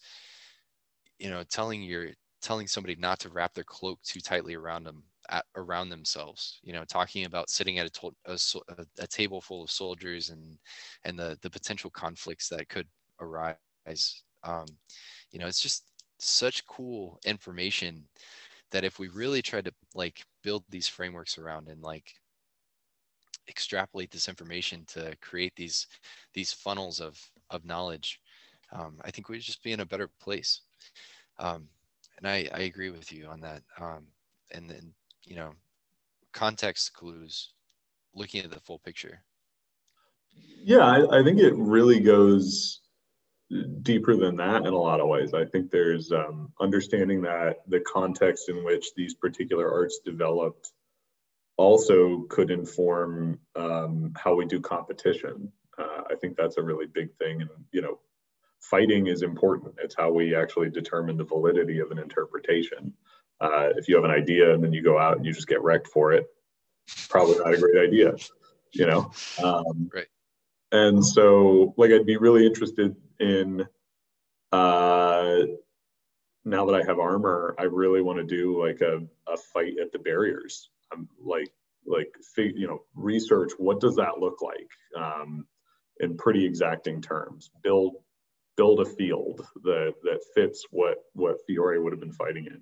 Speaker 1: you know telling your telling somebody not to wrap their cloak too tightly around them at, around themselves you know talking about sitting at a, to, a, a, table full of soldiers and and the the potential conflicts that could arise um, you know it's just such cool information that if we really tried to like build these frameworks around and like extrapolate this information to create these these funnels of of knowledge um, i think we'd just be in a better place um, and I, I agree with you on that. Um, and then, you know, context clues, looking at the full picture.
Speaker 2: Yeah, I, I think it really goes deeper than that in a lot of ways. I think there's um, understanding that the context in which these particular arts developed also could inform um, how we do competition. Uh, I think that's a really big thing. And, you know, fighting is important. It's how we actually determine the validity of an interpretation. Uh, if you have an idea and then you go out and you just get wrecked for it, probably not a great idea, you know? Um,
Speaker 1: right.
Speaker 2: And so, like, I'd be really interested in uh, now that I have armor, I really want to do like a, a fight at the barriers. I'm like, like, you know, research what does that look like um, in pretty exacting terms. Build build a field that that fits what what Fiore would have been fighting in.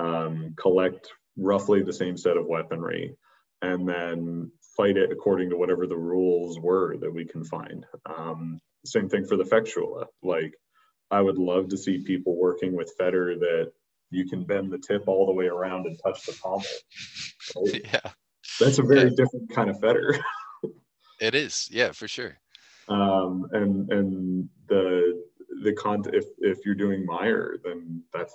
Speaker 2: Um, collect roughly the same set of weaponry, and then fight it according to whatever the rules were that we can find. Um, same thing for the Fechtschule. Like, I would love to see people working with feder that you can bend the tip all the way around and touch the pommel.
Speaker 1: Right? Yeah,
Speaker 2: that's a very yeah. different kind of feder.
Speaker 1: it is, yeah, for sure
Speaker 2: um, and and the the con if if you're doing Meyer, then that's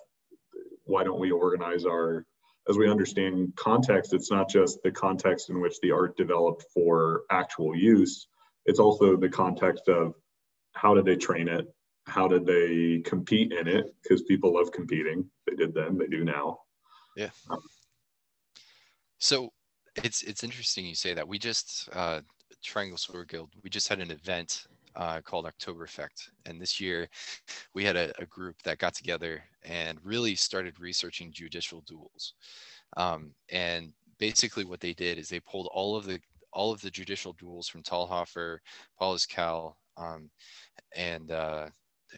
Speaker 2: why don't we organize our as we understand context, it's not just the context in which the art developed for actual use, it's also the context of how did they train it? How did they compete in it? Because people love competing. They did then, they do now.
Speaker 1: Yeah. Um, so it's it's interesting you say that. We just uh, Triangle Sword Guild, we just had an event uh, called October Effect. And this year we had a, a, group that got together and really started researching judicial duels. Um, and basically what they did is they pulled all of the all of the judicial duels from Talhofer, Paulus Kal, um, and uh,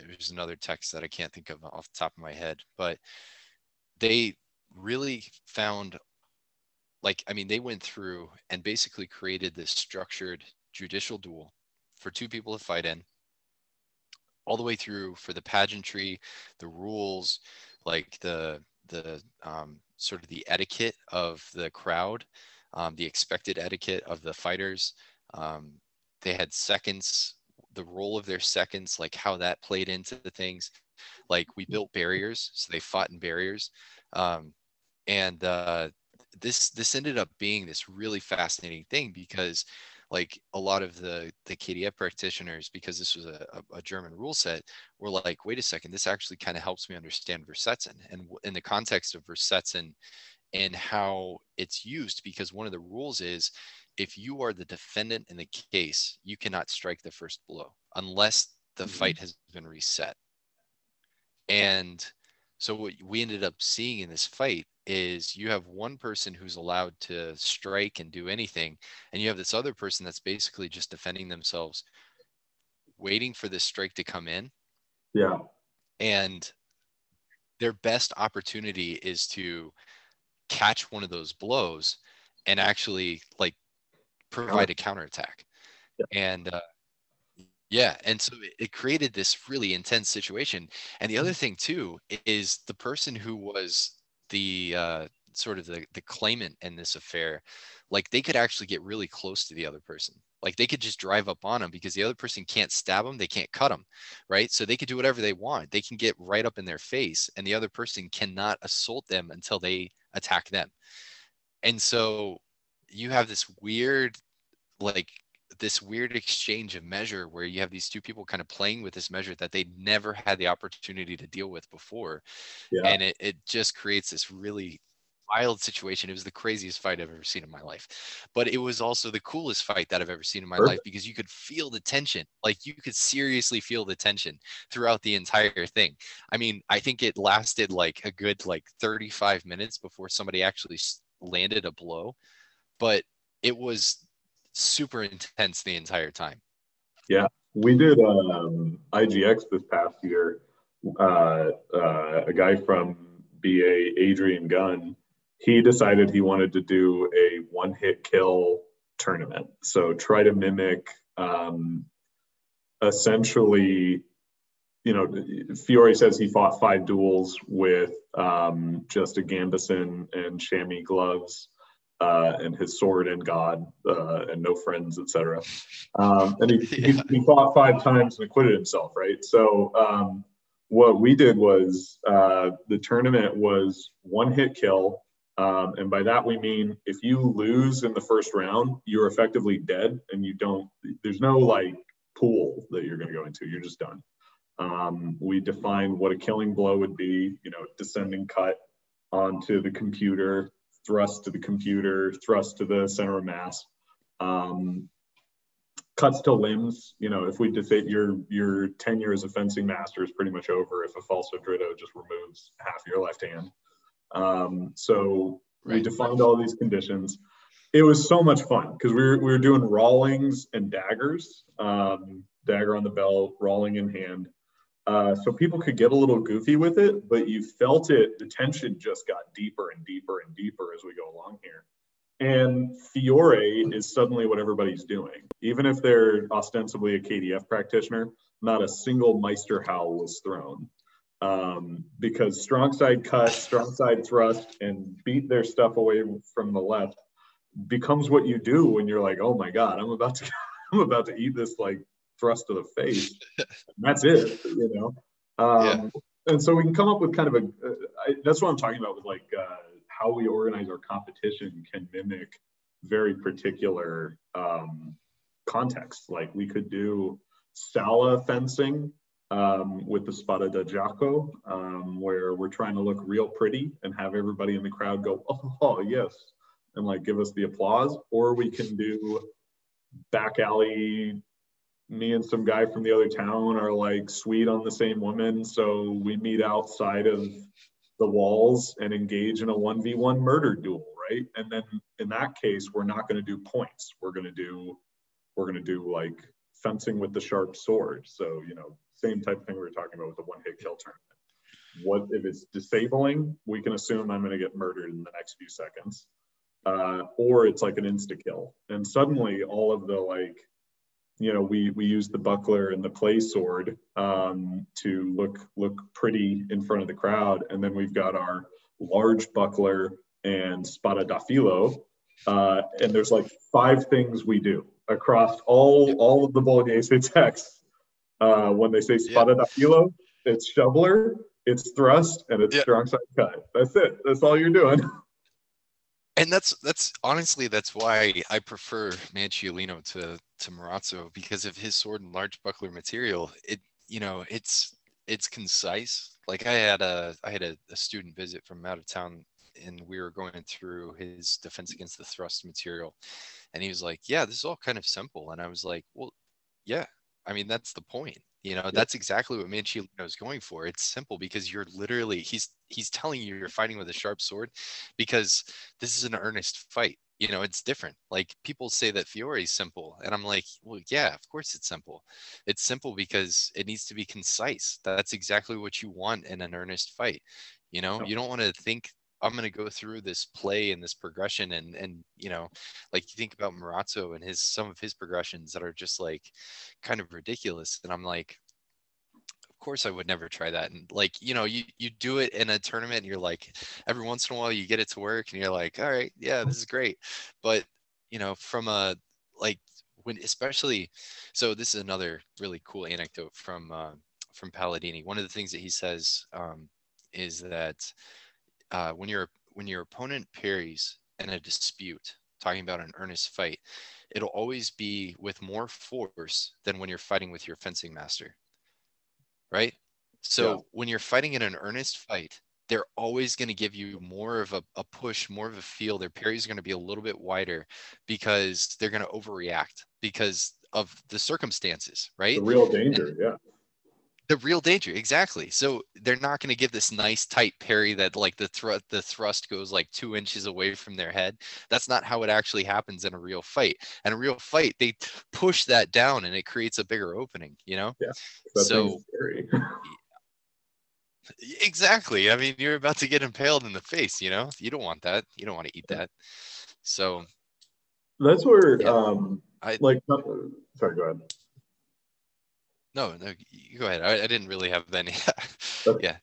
Speaker 1: there's another text that I can't think of off the top of my head, but they really found like i mean they went through and basically created this structured judicial duel for two people to fight in all the way through for the pageantry the rules like the the um, sort of the etiquette of the crowd um, the expected etiquette of the fighters. Um, they had seconds the role of their seconds like how that played into the things like we built barriers so they fought in barriers um, and uh, this this ended up being this really fascinating thing because like a lot of the the KDF practitioners, because this was a, a, German rule set, were like, wait a second, this actually kind of helps me understand Versetzen and in the context of Versetzen and how it's used. Because one of the rules is, if you are the defendant in the case, you cannot strike the first blow unless the mm-hmm. fight has been reset. And so what we ended up seeing in this fight is you have one person who's allowed to strike and do anything and you have this other person that's basically just defending themselves waiting for this strike to come in
Speaker 2: yeah
Speaker 1: and their best opportunity is to catch one of those blows and actually like provide a counterattack yeah. and uh, Yeah, and so it, created this really intense situation. And the other thing too is the person who was the uh, sort of the the claimant in this affair, like they could actually get really close to the other person. Like they could just drive up on them because the other person can't stab them, they can't cut them, right? So they could do whatever they want. They can get right up in their face, and the other person cannot assault them until they attack them. And so you have this weird, like this weird exchange of measure where you have these two people kind of playing with this measure that they never had the opportunity to deal with before. Yeah. And it, it just creates this really wild situation. It was the craziest fight I've ever seen in my life. But it was also the coolest fight that I've ever seen in my Perfect. life because you could feel the tension. Like you could seriously feel the tension throughout the entire thing. I mean, I think it lasted like a good like 35 minutes before somebody actually landed a blow. But it was super intense the entire time.
Speaker 2: Yeah, we did um, IGX this past year. Uh, uh, a guy from BA, Adrian Gunn, he decided he wanted to do a one hit kill tournament. So try to mimic um, essentially, you know, Fiore says he fought five duels with um, just a gambeson and chamois gloves uh, and his sword and God uh, and no friends, etc. Um, and he, yeah. he, he, fought five times and acquitted himself, right? So um, what we did was uh, the tournament was one hit kill. Um, and by that we mean if you lose in the first round, you're effectively dead and you don't, there's no like pool that you're going to go into. You're just done. Um, we defined what a killing blow would be, you know, descending cut onto the computer thrust to the computer, thrust to the center of mass. Um, cuts to limbs, you know, if we defeat your your tenure as a fencing master is pretty much over if a falso dritto just removes half your left hand. Um, so right. we defined all these conditions. It was so much fun because we were, we were doing rawlings and daggers, um, dagger on the belt, rawling in hand. Uh, so people could get a little goofy with it, but you felt it. The tension just got deeper and deeper and deeper as we go along here. And Fiore is suddenly what everybody's doing. Even if they're ostensibly a KDF practitioner, not a single Meisterhau was thrown. Um, because strong side cut, strong side thrust, and beat their stuff away from the left becomes what you do when you're like, oh my God, I'm about to I'm about to eat this like thrust to the face. that's it, you know. Um, yeah. And so we can come up with kind of a. Uh, I, that's what I'm talking about with like uh, how we organize our competition can mimic very particular um, context. Like we could do Sala fencing um, with the Spada da gioco, um, where we're trying to look real pretty and have everybody in the crowd go, oh, oh, yes, and like give us the applause. Or we can do back alley me and some guy from the other town are like sweet on the same woman. So we meet outside of the walls and engage in a 1v1 murder duel, right? And then in that case, we're not going to do points. We're going to do, we're going to do like fencing with the sharp sword. So, you know, same type of thing we were talking about with the one hit kill tournament. What if it's disabling? We can assume I'm going to get murdered in the next few seconds. Uh, or it's like an insta kill. And suddenly all of the like you know, we we use the buckler and the play sword um, to look look pretty in front of the crowd, and then we've got our large buckler and spada da filo, uh, and there's like five things we do across all all of the Bolognese texts. Uh, when they say spada da filo, it's shoveler, it's thrust, and it's strong side cut. That's it. That's all you're doing.
Speaker 1: and that's that's honestly that's why I prefer Manciolino to to Marozzo because of his sword and large buckler material. It you know it's it's concise. Like I had a I had a, a student visit from out of town and we were going through his defense against the thrust material and he was like yeah this is all kind of simple and i was like well yeah i mean that's the point you know, that's exactly what Manciolino is going for. It's simple because you're literally he's he's telling you you're fighting with a sharp sword because this is an earnest fight. You know, it's different. Like people say that Fiore is simple, and I'm like, well, yeah, of course it's simple. It's simple because it needs to be concise. That's exactly what you want in an earnest fight. You know, you don't want to think I'm gonna go through this play and this progression and and you know, like you think about Marozzo and his some of his progressions that are just like kind of ridiculous. And I'm like, of course I would never try that. And like, you know, you you do it in a tournament and you're like every once in a while you get it to work and you're like, all right, yeah, this is great. But you know, from a like when especially so this is another really cool anecdote from uh, from Palladini. One of the things that he says um, is that uh, when your when your opponent parries in a dispute, talking about an earnest fight, it'll always be with more force than when you're fighting with your fencing master. Right? So yeah. when you're fighting in an earnest fight, they're always going to give you more of a, a push, more of a feel. Their parries are going to be a little bit wider because they're going to overreact because of the circumstances, right?
Speaker 2: The real danger, and, yeah
Speaker 1: the real danger exactly. So they're not going to give this nice tight parry that like the thrust the thrust goes like two inches away from their head. That's not how it actually happens in a real fight. And a real fight they push that down and it creates a bigger opening you know?
Speaker 2: Yeah
Speaker 1: so exactly. I mean you're about to get impaled in the face you know? You don't want that. You don't want to eat that. So
Speaker 2: that's where yeah, um I, like sorry go ahead
Speaker 1: no, no, you go ahead. I, I didn't really have any. yeah.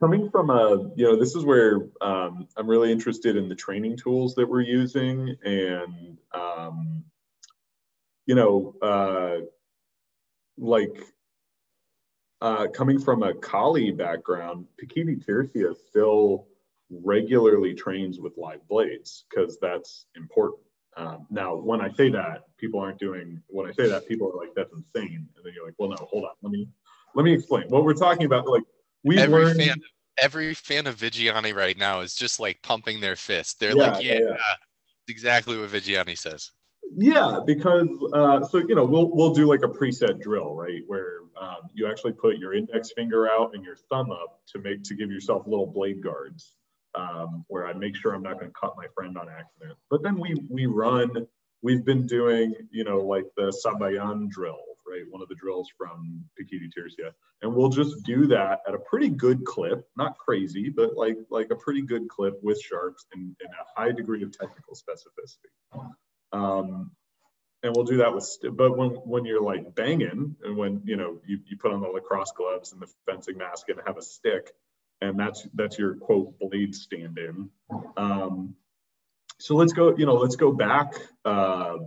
Speaker 2: Coming from a, you know, this is where um, I'm really interested in the training tools that we're using, and um, you know, uh, like uh, coming from a Kali background, Pekiti Tirsia still regularly trains with live blades because that's important. Um, now, when I say that, people aren't doing. When I say that, people are like, "That's insane," and then you're like, "Well, no, hold on. Let me let me explain what we're talking about." Like we
Speaker 1: every
Speaker 2: learned,
Speaker 1: fan, every fan of Viggiani right now is just like pumping their fist. They're yeah, like, "Yeah, yeah. exactly what Viggiani says."
Speaker 2: Yeah, because uh, so you know we'll we'll do like a preset drill, right, where um, you actually put your index finger out and your thumb up to make to give yourself little blade guards um, where I make sure I'm not going to cut my friend on accident. But then we we run. We've been doing, you know, like the Sabayan drill, right? One of the drills from Pekiti Tirsia, and we'll just do that at a pretty good clip, not crazy, but like like a pretty good clip with sharps and, and a high degree of technical specificity. Um, and we'll do that with but when when you're like banging and when you know you, you put on the lacrosse gloves and the fencing mask and have a stick and that's that's your quote blade stand-in. Um, so let's go, you know, let's go back uh,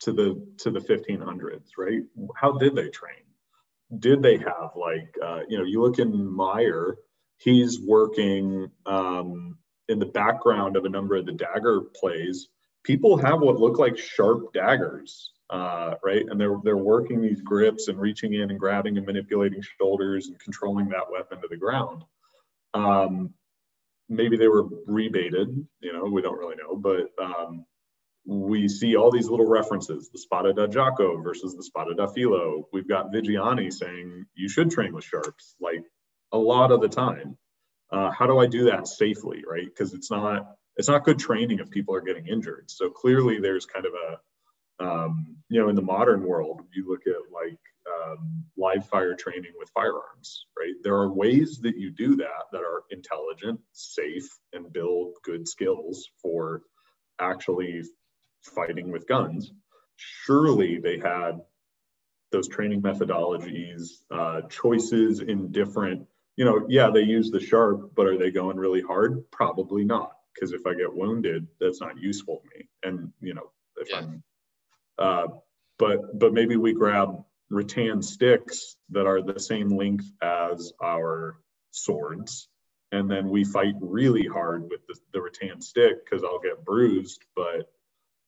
Speaker 2: to the to the 1500s, right? How did they train? Did they have like, uh, you know, you look in Meyer, he's working um, in the background of a number of the dagger plays. People have what look like sharp daggers, uh, right? And they're they're working these grips and reaching in and grabbing and manipulating shoulders and controlling that weapon to the ground. Um, maybe they were rebated, you know, we don't really know, but um, we see all these little references, the spada da gioco versus the spada da filo. We've got Viggiani saying you should train with sharps like a lot of the time. Uh, how do I do that safely, right? Because it's not it's not good training if people are getting injured. So clearly there's kind of a um, you know in the modern world you look at like um, live fire training with firearms, right? There are ways that you do that that are intelligent, safe, and build good skills for actually fighting with guns. Surely they had those training methodologies, uh, choices in different, you know, yeah, they use the sharp, but are they going really hard? Probably not. Because if I get wounded, that's not useful to me. And, you know, if yeah. I'm, uh, but but maybe we grab rattan sticks that are the same length as our swords. And then we fight really hard with the, the rattan stick because I'll get bruised, but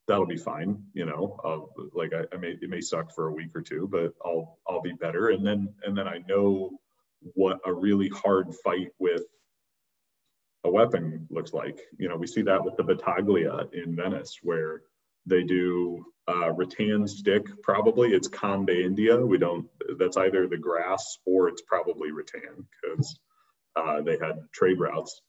Speaker 2: that'll be fine. You know, I'll, like I, I, may it may suck for a week or two, but I'll I'll be better. And then and then I know what a really hard fight with a weapon looks like. You know, we see that with the battaglia in Venice, where they do uh, rattan stick, probably. It's canna d'India. We don't, that's either the grass or it's probably rattan because uh, they had trade routes.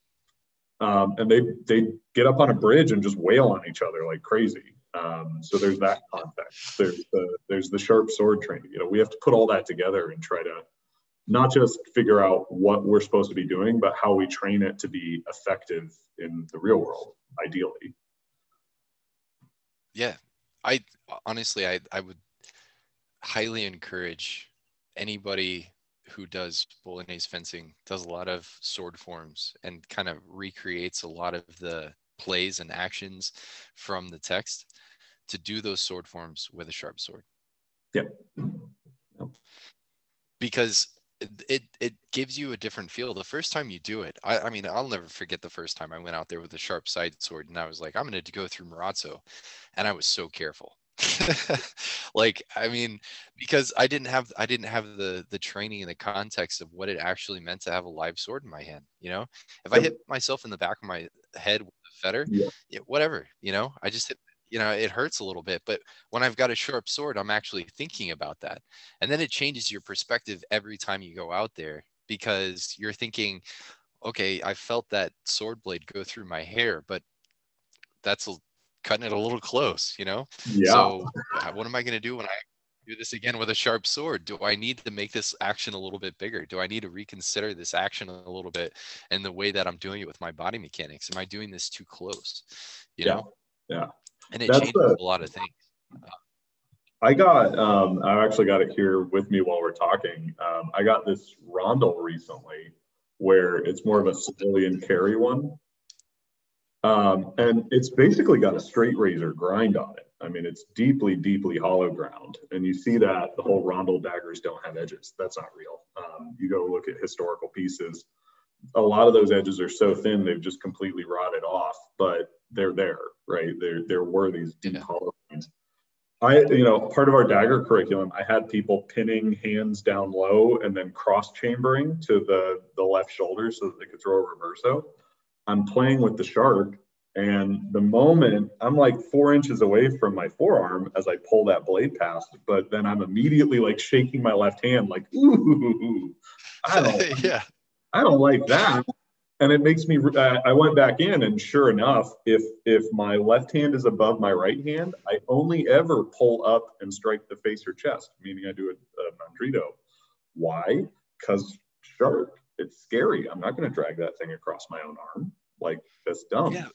Speaker 2: Um, and they they get up on a bridge and just wail on each other like crazy. Um, so there's that context. There's the there's the sharp sword training. You know, we have to put all that together and try to not just figure out what we're supposed to be doing, but how we train it to be effective in the real world, ideally.
Speaker 1: Yeah, I honestly, I I would highly encourage anybody who does Bolognese fencing does a lot of sword forms and kind of recreates a lot of the plays and actions from the text to do those sword forms with a sharp sword.
Speaker 2: Yep.
Speaker 1: yep. Because it it gives you a different feel the first time you do it. I, I mean i'll never forget the first time i went out there with a sharp side sword and i was like i'm going to go through Marozzo and i was so careful. Like i mean because i didn't have i didn't have the the training and the context of what it actually meant to have a live sword in my hand you know? If i hit myself in the back of my head with a feder yeah. Yeah, whatever you know? I just hit you know it hurts a little bit but when i've got a sharp sword i'm actually thinking about that. And then it changes your perspective every time you go out there because you're thinking okay i felt that sword blade go through my hair but that's a, cutting it a little close you know?
Speaker 2: Yeah.
Speaker 1: So uh, what am i going to do when i do this again with a sharp sword? Do i need to make this action a little bit bigger? Do i need to reconsider this action a little bit and the way that i'm doing it with my body mechanics? Am i doing this too close? You
Speaker 2: yeah.
Speaker 1: know?
Speaker 2: Yeah
Speaker 1: and it That's changes a, a lot of things.
Speaker 2: I got, um, I actually got it here with me while we're talking. Um, I got this rondel recently where it's more of a civilian carry one. Um, and it's basically got a straight razor grind on it. I mean, it's deeply, deeply hollow ground. And you see that the whole rondel daggers don't have edges. That's not real. Um, you go look at historical pieces. A lot of those edges are so thin, they've just completely rotted off. But they're there, right? There there were these deep yeah. hollow lines. I, you know, part of our dagger curriculum, I had people pinning hands down low and then cross chambering to the the left shoulder so that they could throw a reverso. I'm playing with the shark, and the moment I'm like four inches away from my forearm as I pull that blade past, but then I'm immediately like shaking my left hand, like, ooh, I don't, yeah, I don't like that and it makes me uh, i went back in and sure enough if if my left hand is above my right hand i only ever pull up and strike the face or chest meaning i do a, a mandritto why? Because shark it's scary. I'm not going to drag that thing across my own arm. Like that's dumb.
Speaker 1: Yeah.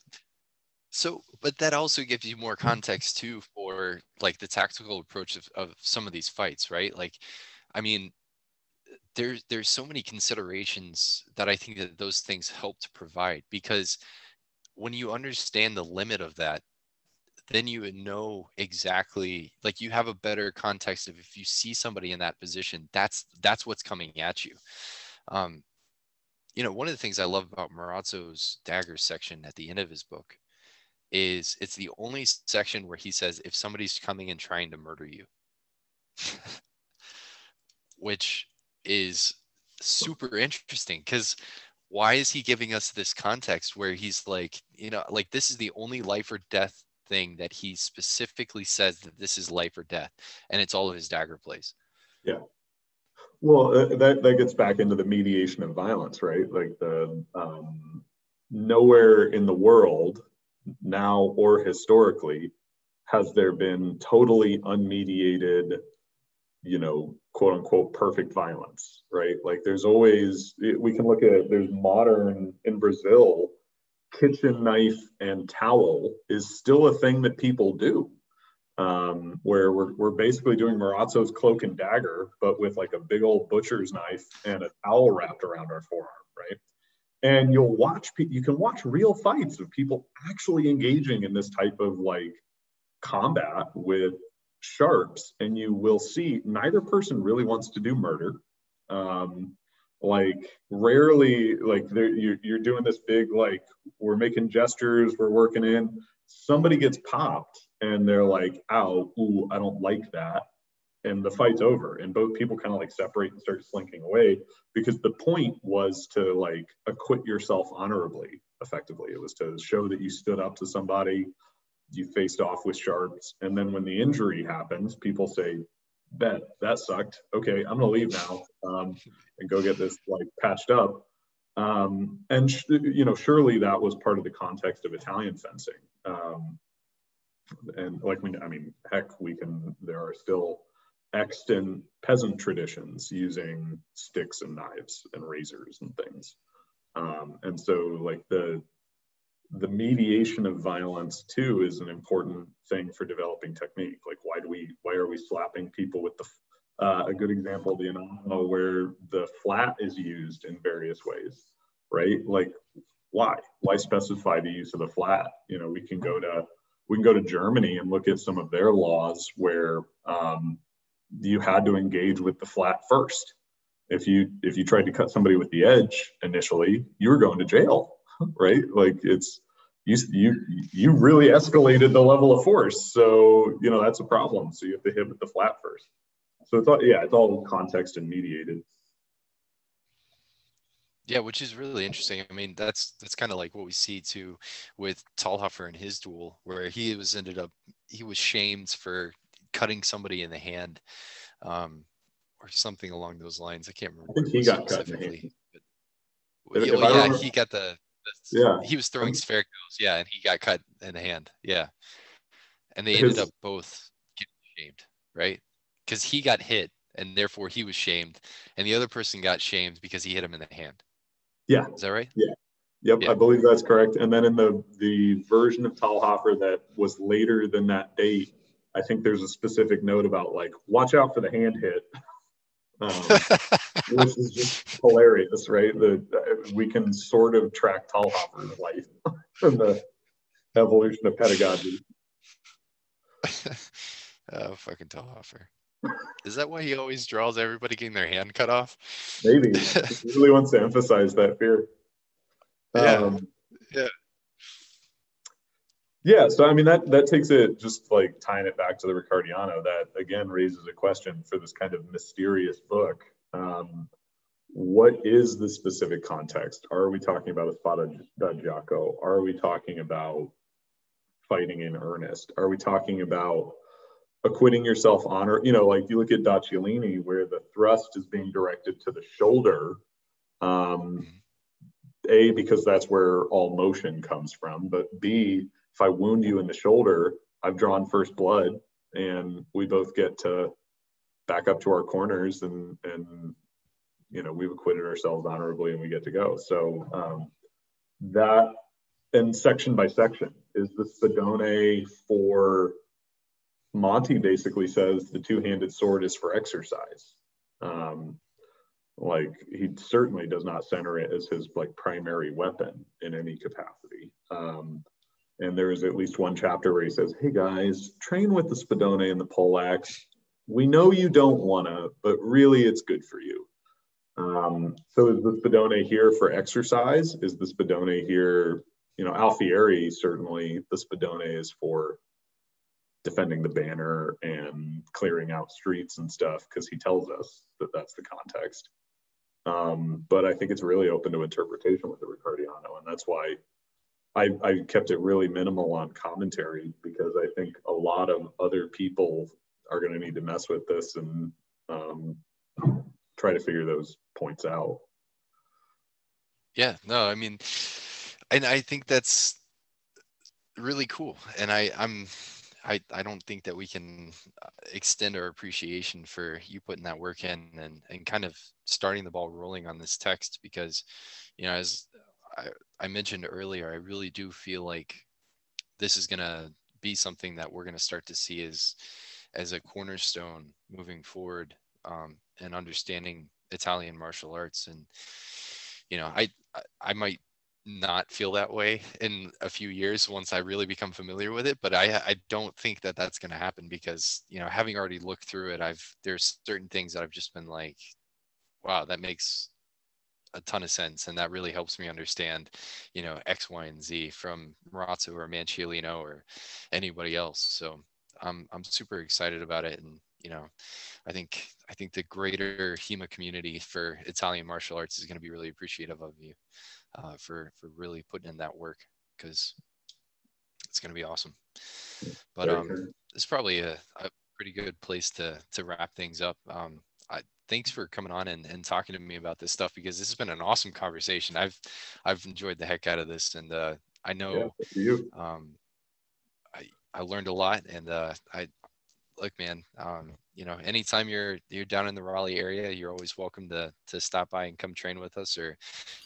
Speaker 1: So but that also gives you more context too for like the tactical approach of, of some of these fights right? Like i mean there's there's so many considerations that I think that those things help to provide because when you understand the limit of that, then you know exactly like you have a better context of if you see somebody in that position, that's that's what's coming at you. Um, you know, one of the things I love about Marozzo's dagger section at the end of his book is it's the only section where he says if somebody's coming and trying to murder you. Which is super interesting because why is he giving us this context where he's like, you know, like this is the only life or death thing that he specifically says that this is life or death, and it's all of his dagger plays.
Speaker 2: Yeah. Well, uh, that that gets back into the mediation of violence, right? Like the um, nowhere in the world now or historically has there been totally unmediated you know, quote unquote perfect violence, right? Like there's always, we can look at, there's modern in Brazil, kitchen knife and towel is still a thing that people do. Um, where we're, we're basically doing Marozzo's cloak and dagger, but with like a big old butcher's knife and a towel wrapped around our forearm, right? And you'll watch, you can watch real fights of people actually engaging in this type of like combat with sharps and you will see neither person really wants to do murder. Um, like rarely like you're, you're doing this big like we're making gestures we're working in. Somebody gets popped and they're like ow ooh i don't like that. And the fight's over. And both people kind of like separate and start slinking away because the point was to like acquit yourself honorably effectively. It was to show that you stood up to somebody you faced off with sharps. And then when the injury happens, people say, bet that sucked. Okay, I'm gonna leave now um, and go get this like patched up. Um, and sh- you know, surely that was part of the context of Italian fencing. Um, and like we, I mean, heck, we can. There are still extant peasant traditions using sticks and knives and razors and things. Um, and so like the the mediation of violence too is an important thing for developing technique. Like why do we why are we slapping people with the uh, a good example the Inama where the flat is used in various ways, right? Like why why specify the use of the flat? You know we can go to we can go to Germany and look at some of their laws where um, you had to engage with the flat first. If you if you tried to cut somebody with the edge initially, you were going to jail, right? Like it's you you you really escalated the level of force, so you know that's a problem. So you have to hit with the flat first. So it's all yeah, it's all context and mediated.
Speaker 1: Yeah, which is really interesting. I mean, that's that's kind of like what we see too with Talhoffer and his duel, where he was ended up he was shamed for cutting somebody in the hand, um, or something along those lines. I can't remember.
Speaker 2: I think he got cut in the hand.
Speaker 1: But, if, well, yeah, he got the, yeah. He was throwing sphericals, yeah, and he got cut in the hand, yeah, and they ended up both getting shamed, right? Because he got hit, and therefore he was shamed, and the other person got shamed because he hit him in the hand.
Speaker 2: Yeah.
Speaker 1: Is that right?
Speaker 2: Yeah. Yep, yeah. I believe that's correct. And then in the the version of Talhoffer that was later than that date, I think there's a specific note about like watch out for the hand hit. Um, which is just hilarious, right? The uh, we can sort of track Talhoffer's life from the evolution of pedagogy.
Speaker 1: oh, fucking Talhoffer. Is that why he always draws everybody getting their hand cut off?
Speaker 2: Maybe. he really wants to emphasize that fear.
Speaker 1: Yeah. Um, yeah.
Speaker 2: Yeah, so I mean that that takes it just like tying it back to the Riccardiano. That again raises a question for this kind of mysterious book. Um, what is the specific context? Are we talking about a spada da gioco? Are we talking about fighting in earnest? Are we talking about acquitting yourself honor you know like you look at Da where the thrust is being directed to the shoulder um, a because that's where all motion comes from but b if i wound you in the shoulder i've drawn first blood and we both get to back up to our corners and and you know we've acquitted ourselves honorably and we get to go so um, that and section by section is the spadone for Monte basically says the two-handed sword is for exercise. Um, like he certainly does not center it as his like primary weapon in any capacity. Um, and there's at least one chapter where he says, "Hey guys, train with the spadone and the poleaxe. We know you don't wanna, but really it's good for you." Um, so is the spadone here for exercise? Is the spadone here? You know, Alfieri certainly the spadone is for defending the banner and clearing out streets and stuff because he tells us that that's the context. Um, but I think it's really open to interpretation with the Riccardiano, and that's why I, I kept it really minimal on commentary because I think a lot of other people are going to need to mess with this and um, try to figure those points out.
Speaker 1: Yeah, no, I mean, and I think that's really cool, and I I'm I, I don't think that we can extend our appreciation for you putting that work in and, and kind of starting the ball rolling on this text because, you know, as I, I mentioned earlier, I really do feel like this is going to be something that we're going to start to see as, as a cornerstone moving forward um, and understanding Italian martial arts. And, you know, I, I might not feel that way in a few years once I really become familiar with it. But I I don't think that that's going to happen because you know having already looked through it, I've there's certain things that I've just been like, wow, that makes a ton of sense, and that really helps me understand, you know, X, Y, and Z from Marozzo or Manciolino or anybody else. So I'm I'm super excited about it, and you know, I think I think the greater HEMA community for Italian martial arts is going to be really appreciative of you uh, for for really putting in that work because it's going to be awesome. But um, it's probably a, a pretty good place to to wrap things up. Um, I, thanks for coming on and, and talking to me about this stuff because this has been an awesome conversation. I've I've enjoyed the heck out of this, and uh, I know
Speaker 2: yeah,
Speaker 1: um, I I learned a lot, and uh, I look, man, um,
Speaker 3: you know, anytime you're you're down in the Raleigh area, you're always welcome to to stop by and come train with us, or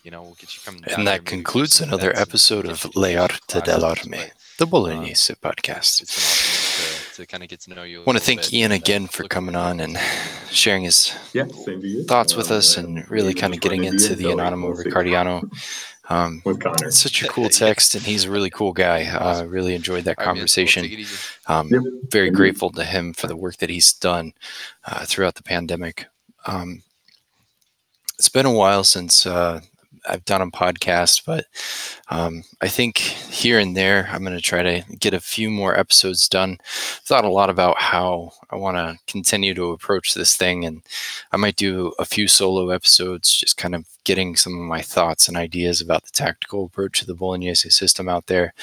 Speaker 3: you know, we'll get you coming.
Speaker 1: And that concludes another episode of Le Arte dell'Arme, the Bolognese um, podcast.
Speaker 3: It's been awesome to, to kind of get to know you.
Speaker 1: I want to thank Ian again for coming on and sharing his yeah, thoughts with us and really kind of getting into the Anonimo Riccardiano. Um, with It's such a cool text, and he's a really cool guy. I uh, really enjoyed that conversation. Um. Very grateful to him for the work that he's done uh, throughout the pandemic. Um, it's been a while since uh, I've done a podcast, but um, I think here and there I'm going to try to get a few more episodes done. Thought a lot about how I want to continue to approach this thing, and I might do a few solo episodes, just kind of getting some of my thoughts and ideas about the tactical approach to the Bolognese system out there.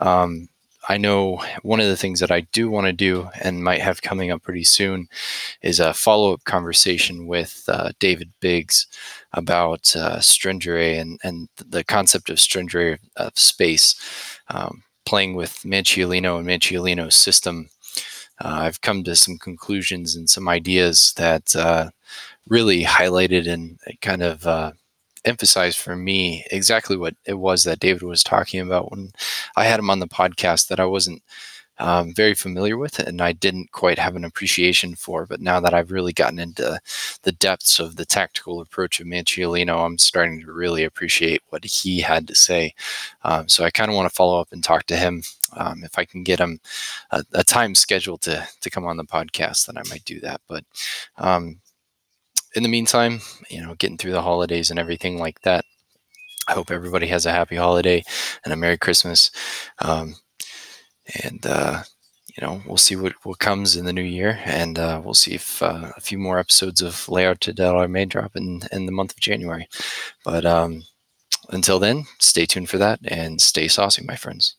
Speaker 1: Um, I know one of the things that I do want to do and might have coming up pretty soon is a follow up conversation with uh, David Biggs about uh, stringere and, and the concept of stringere of space, um, playing with Manciolino and Manciolino's system. Uh, I've come to some conclusions and some ideas that uh, really highlighted and kind of uh, emphasized for me exactly what it was that David was talking about when I had him on the podcast that I wasn't um, very familiar with and I didn't quite have an appreciation for. But now that I've really gotten into the depths of the tactical approach of Manciolino, I'm starting to really appreciate what he had to say. Um, so I kind of want to follow up and talk to him. Um, if I can get him a, a, time scheduled to to come on the podcast, then I might do that. But um, in the meantime, you know, getting through the holidays and everything like that. I hope everybody has a happy holiday and a Merry Christmas. Um, and, uh, you know, we'll see what, what comes in the new year. And uh, we'll see if uh, a few more episodes of Le Arte dell'Arme may drop in, in the month of January. But um, until then, stay tuned for that and stay saucy, my friends.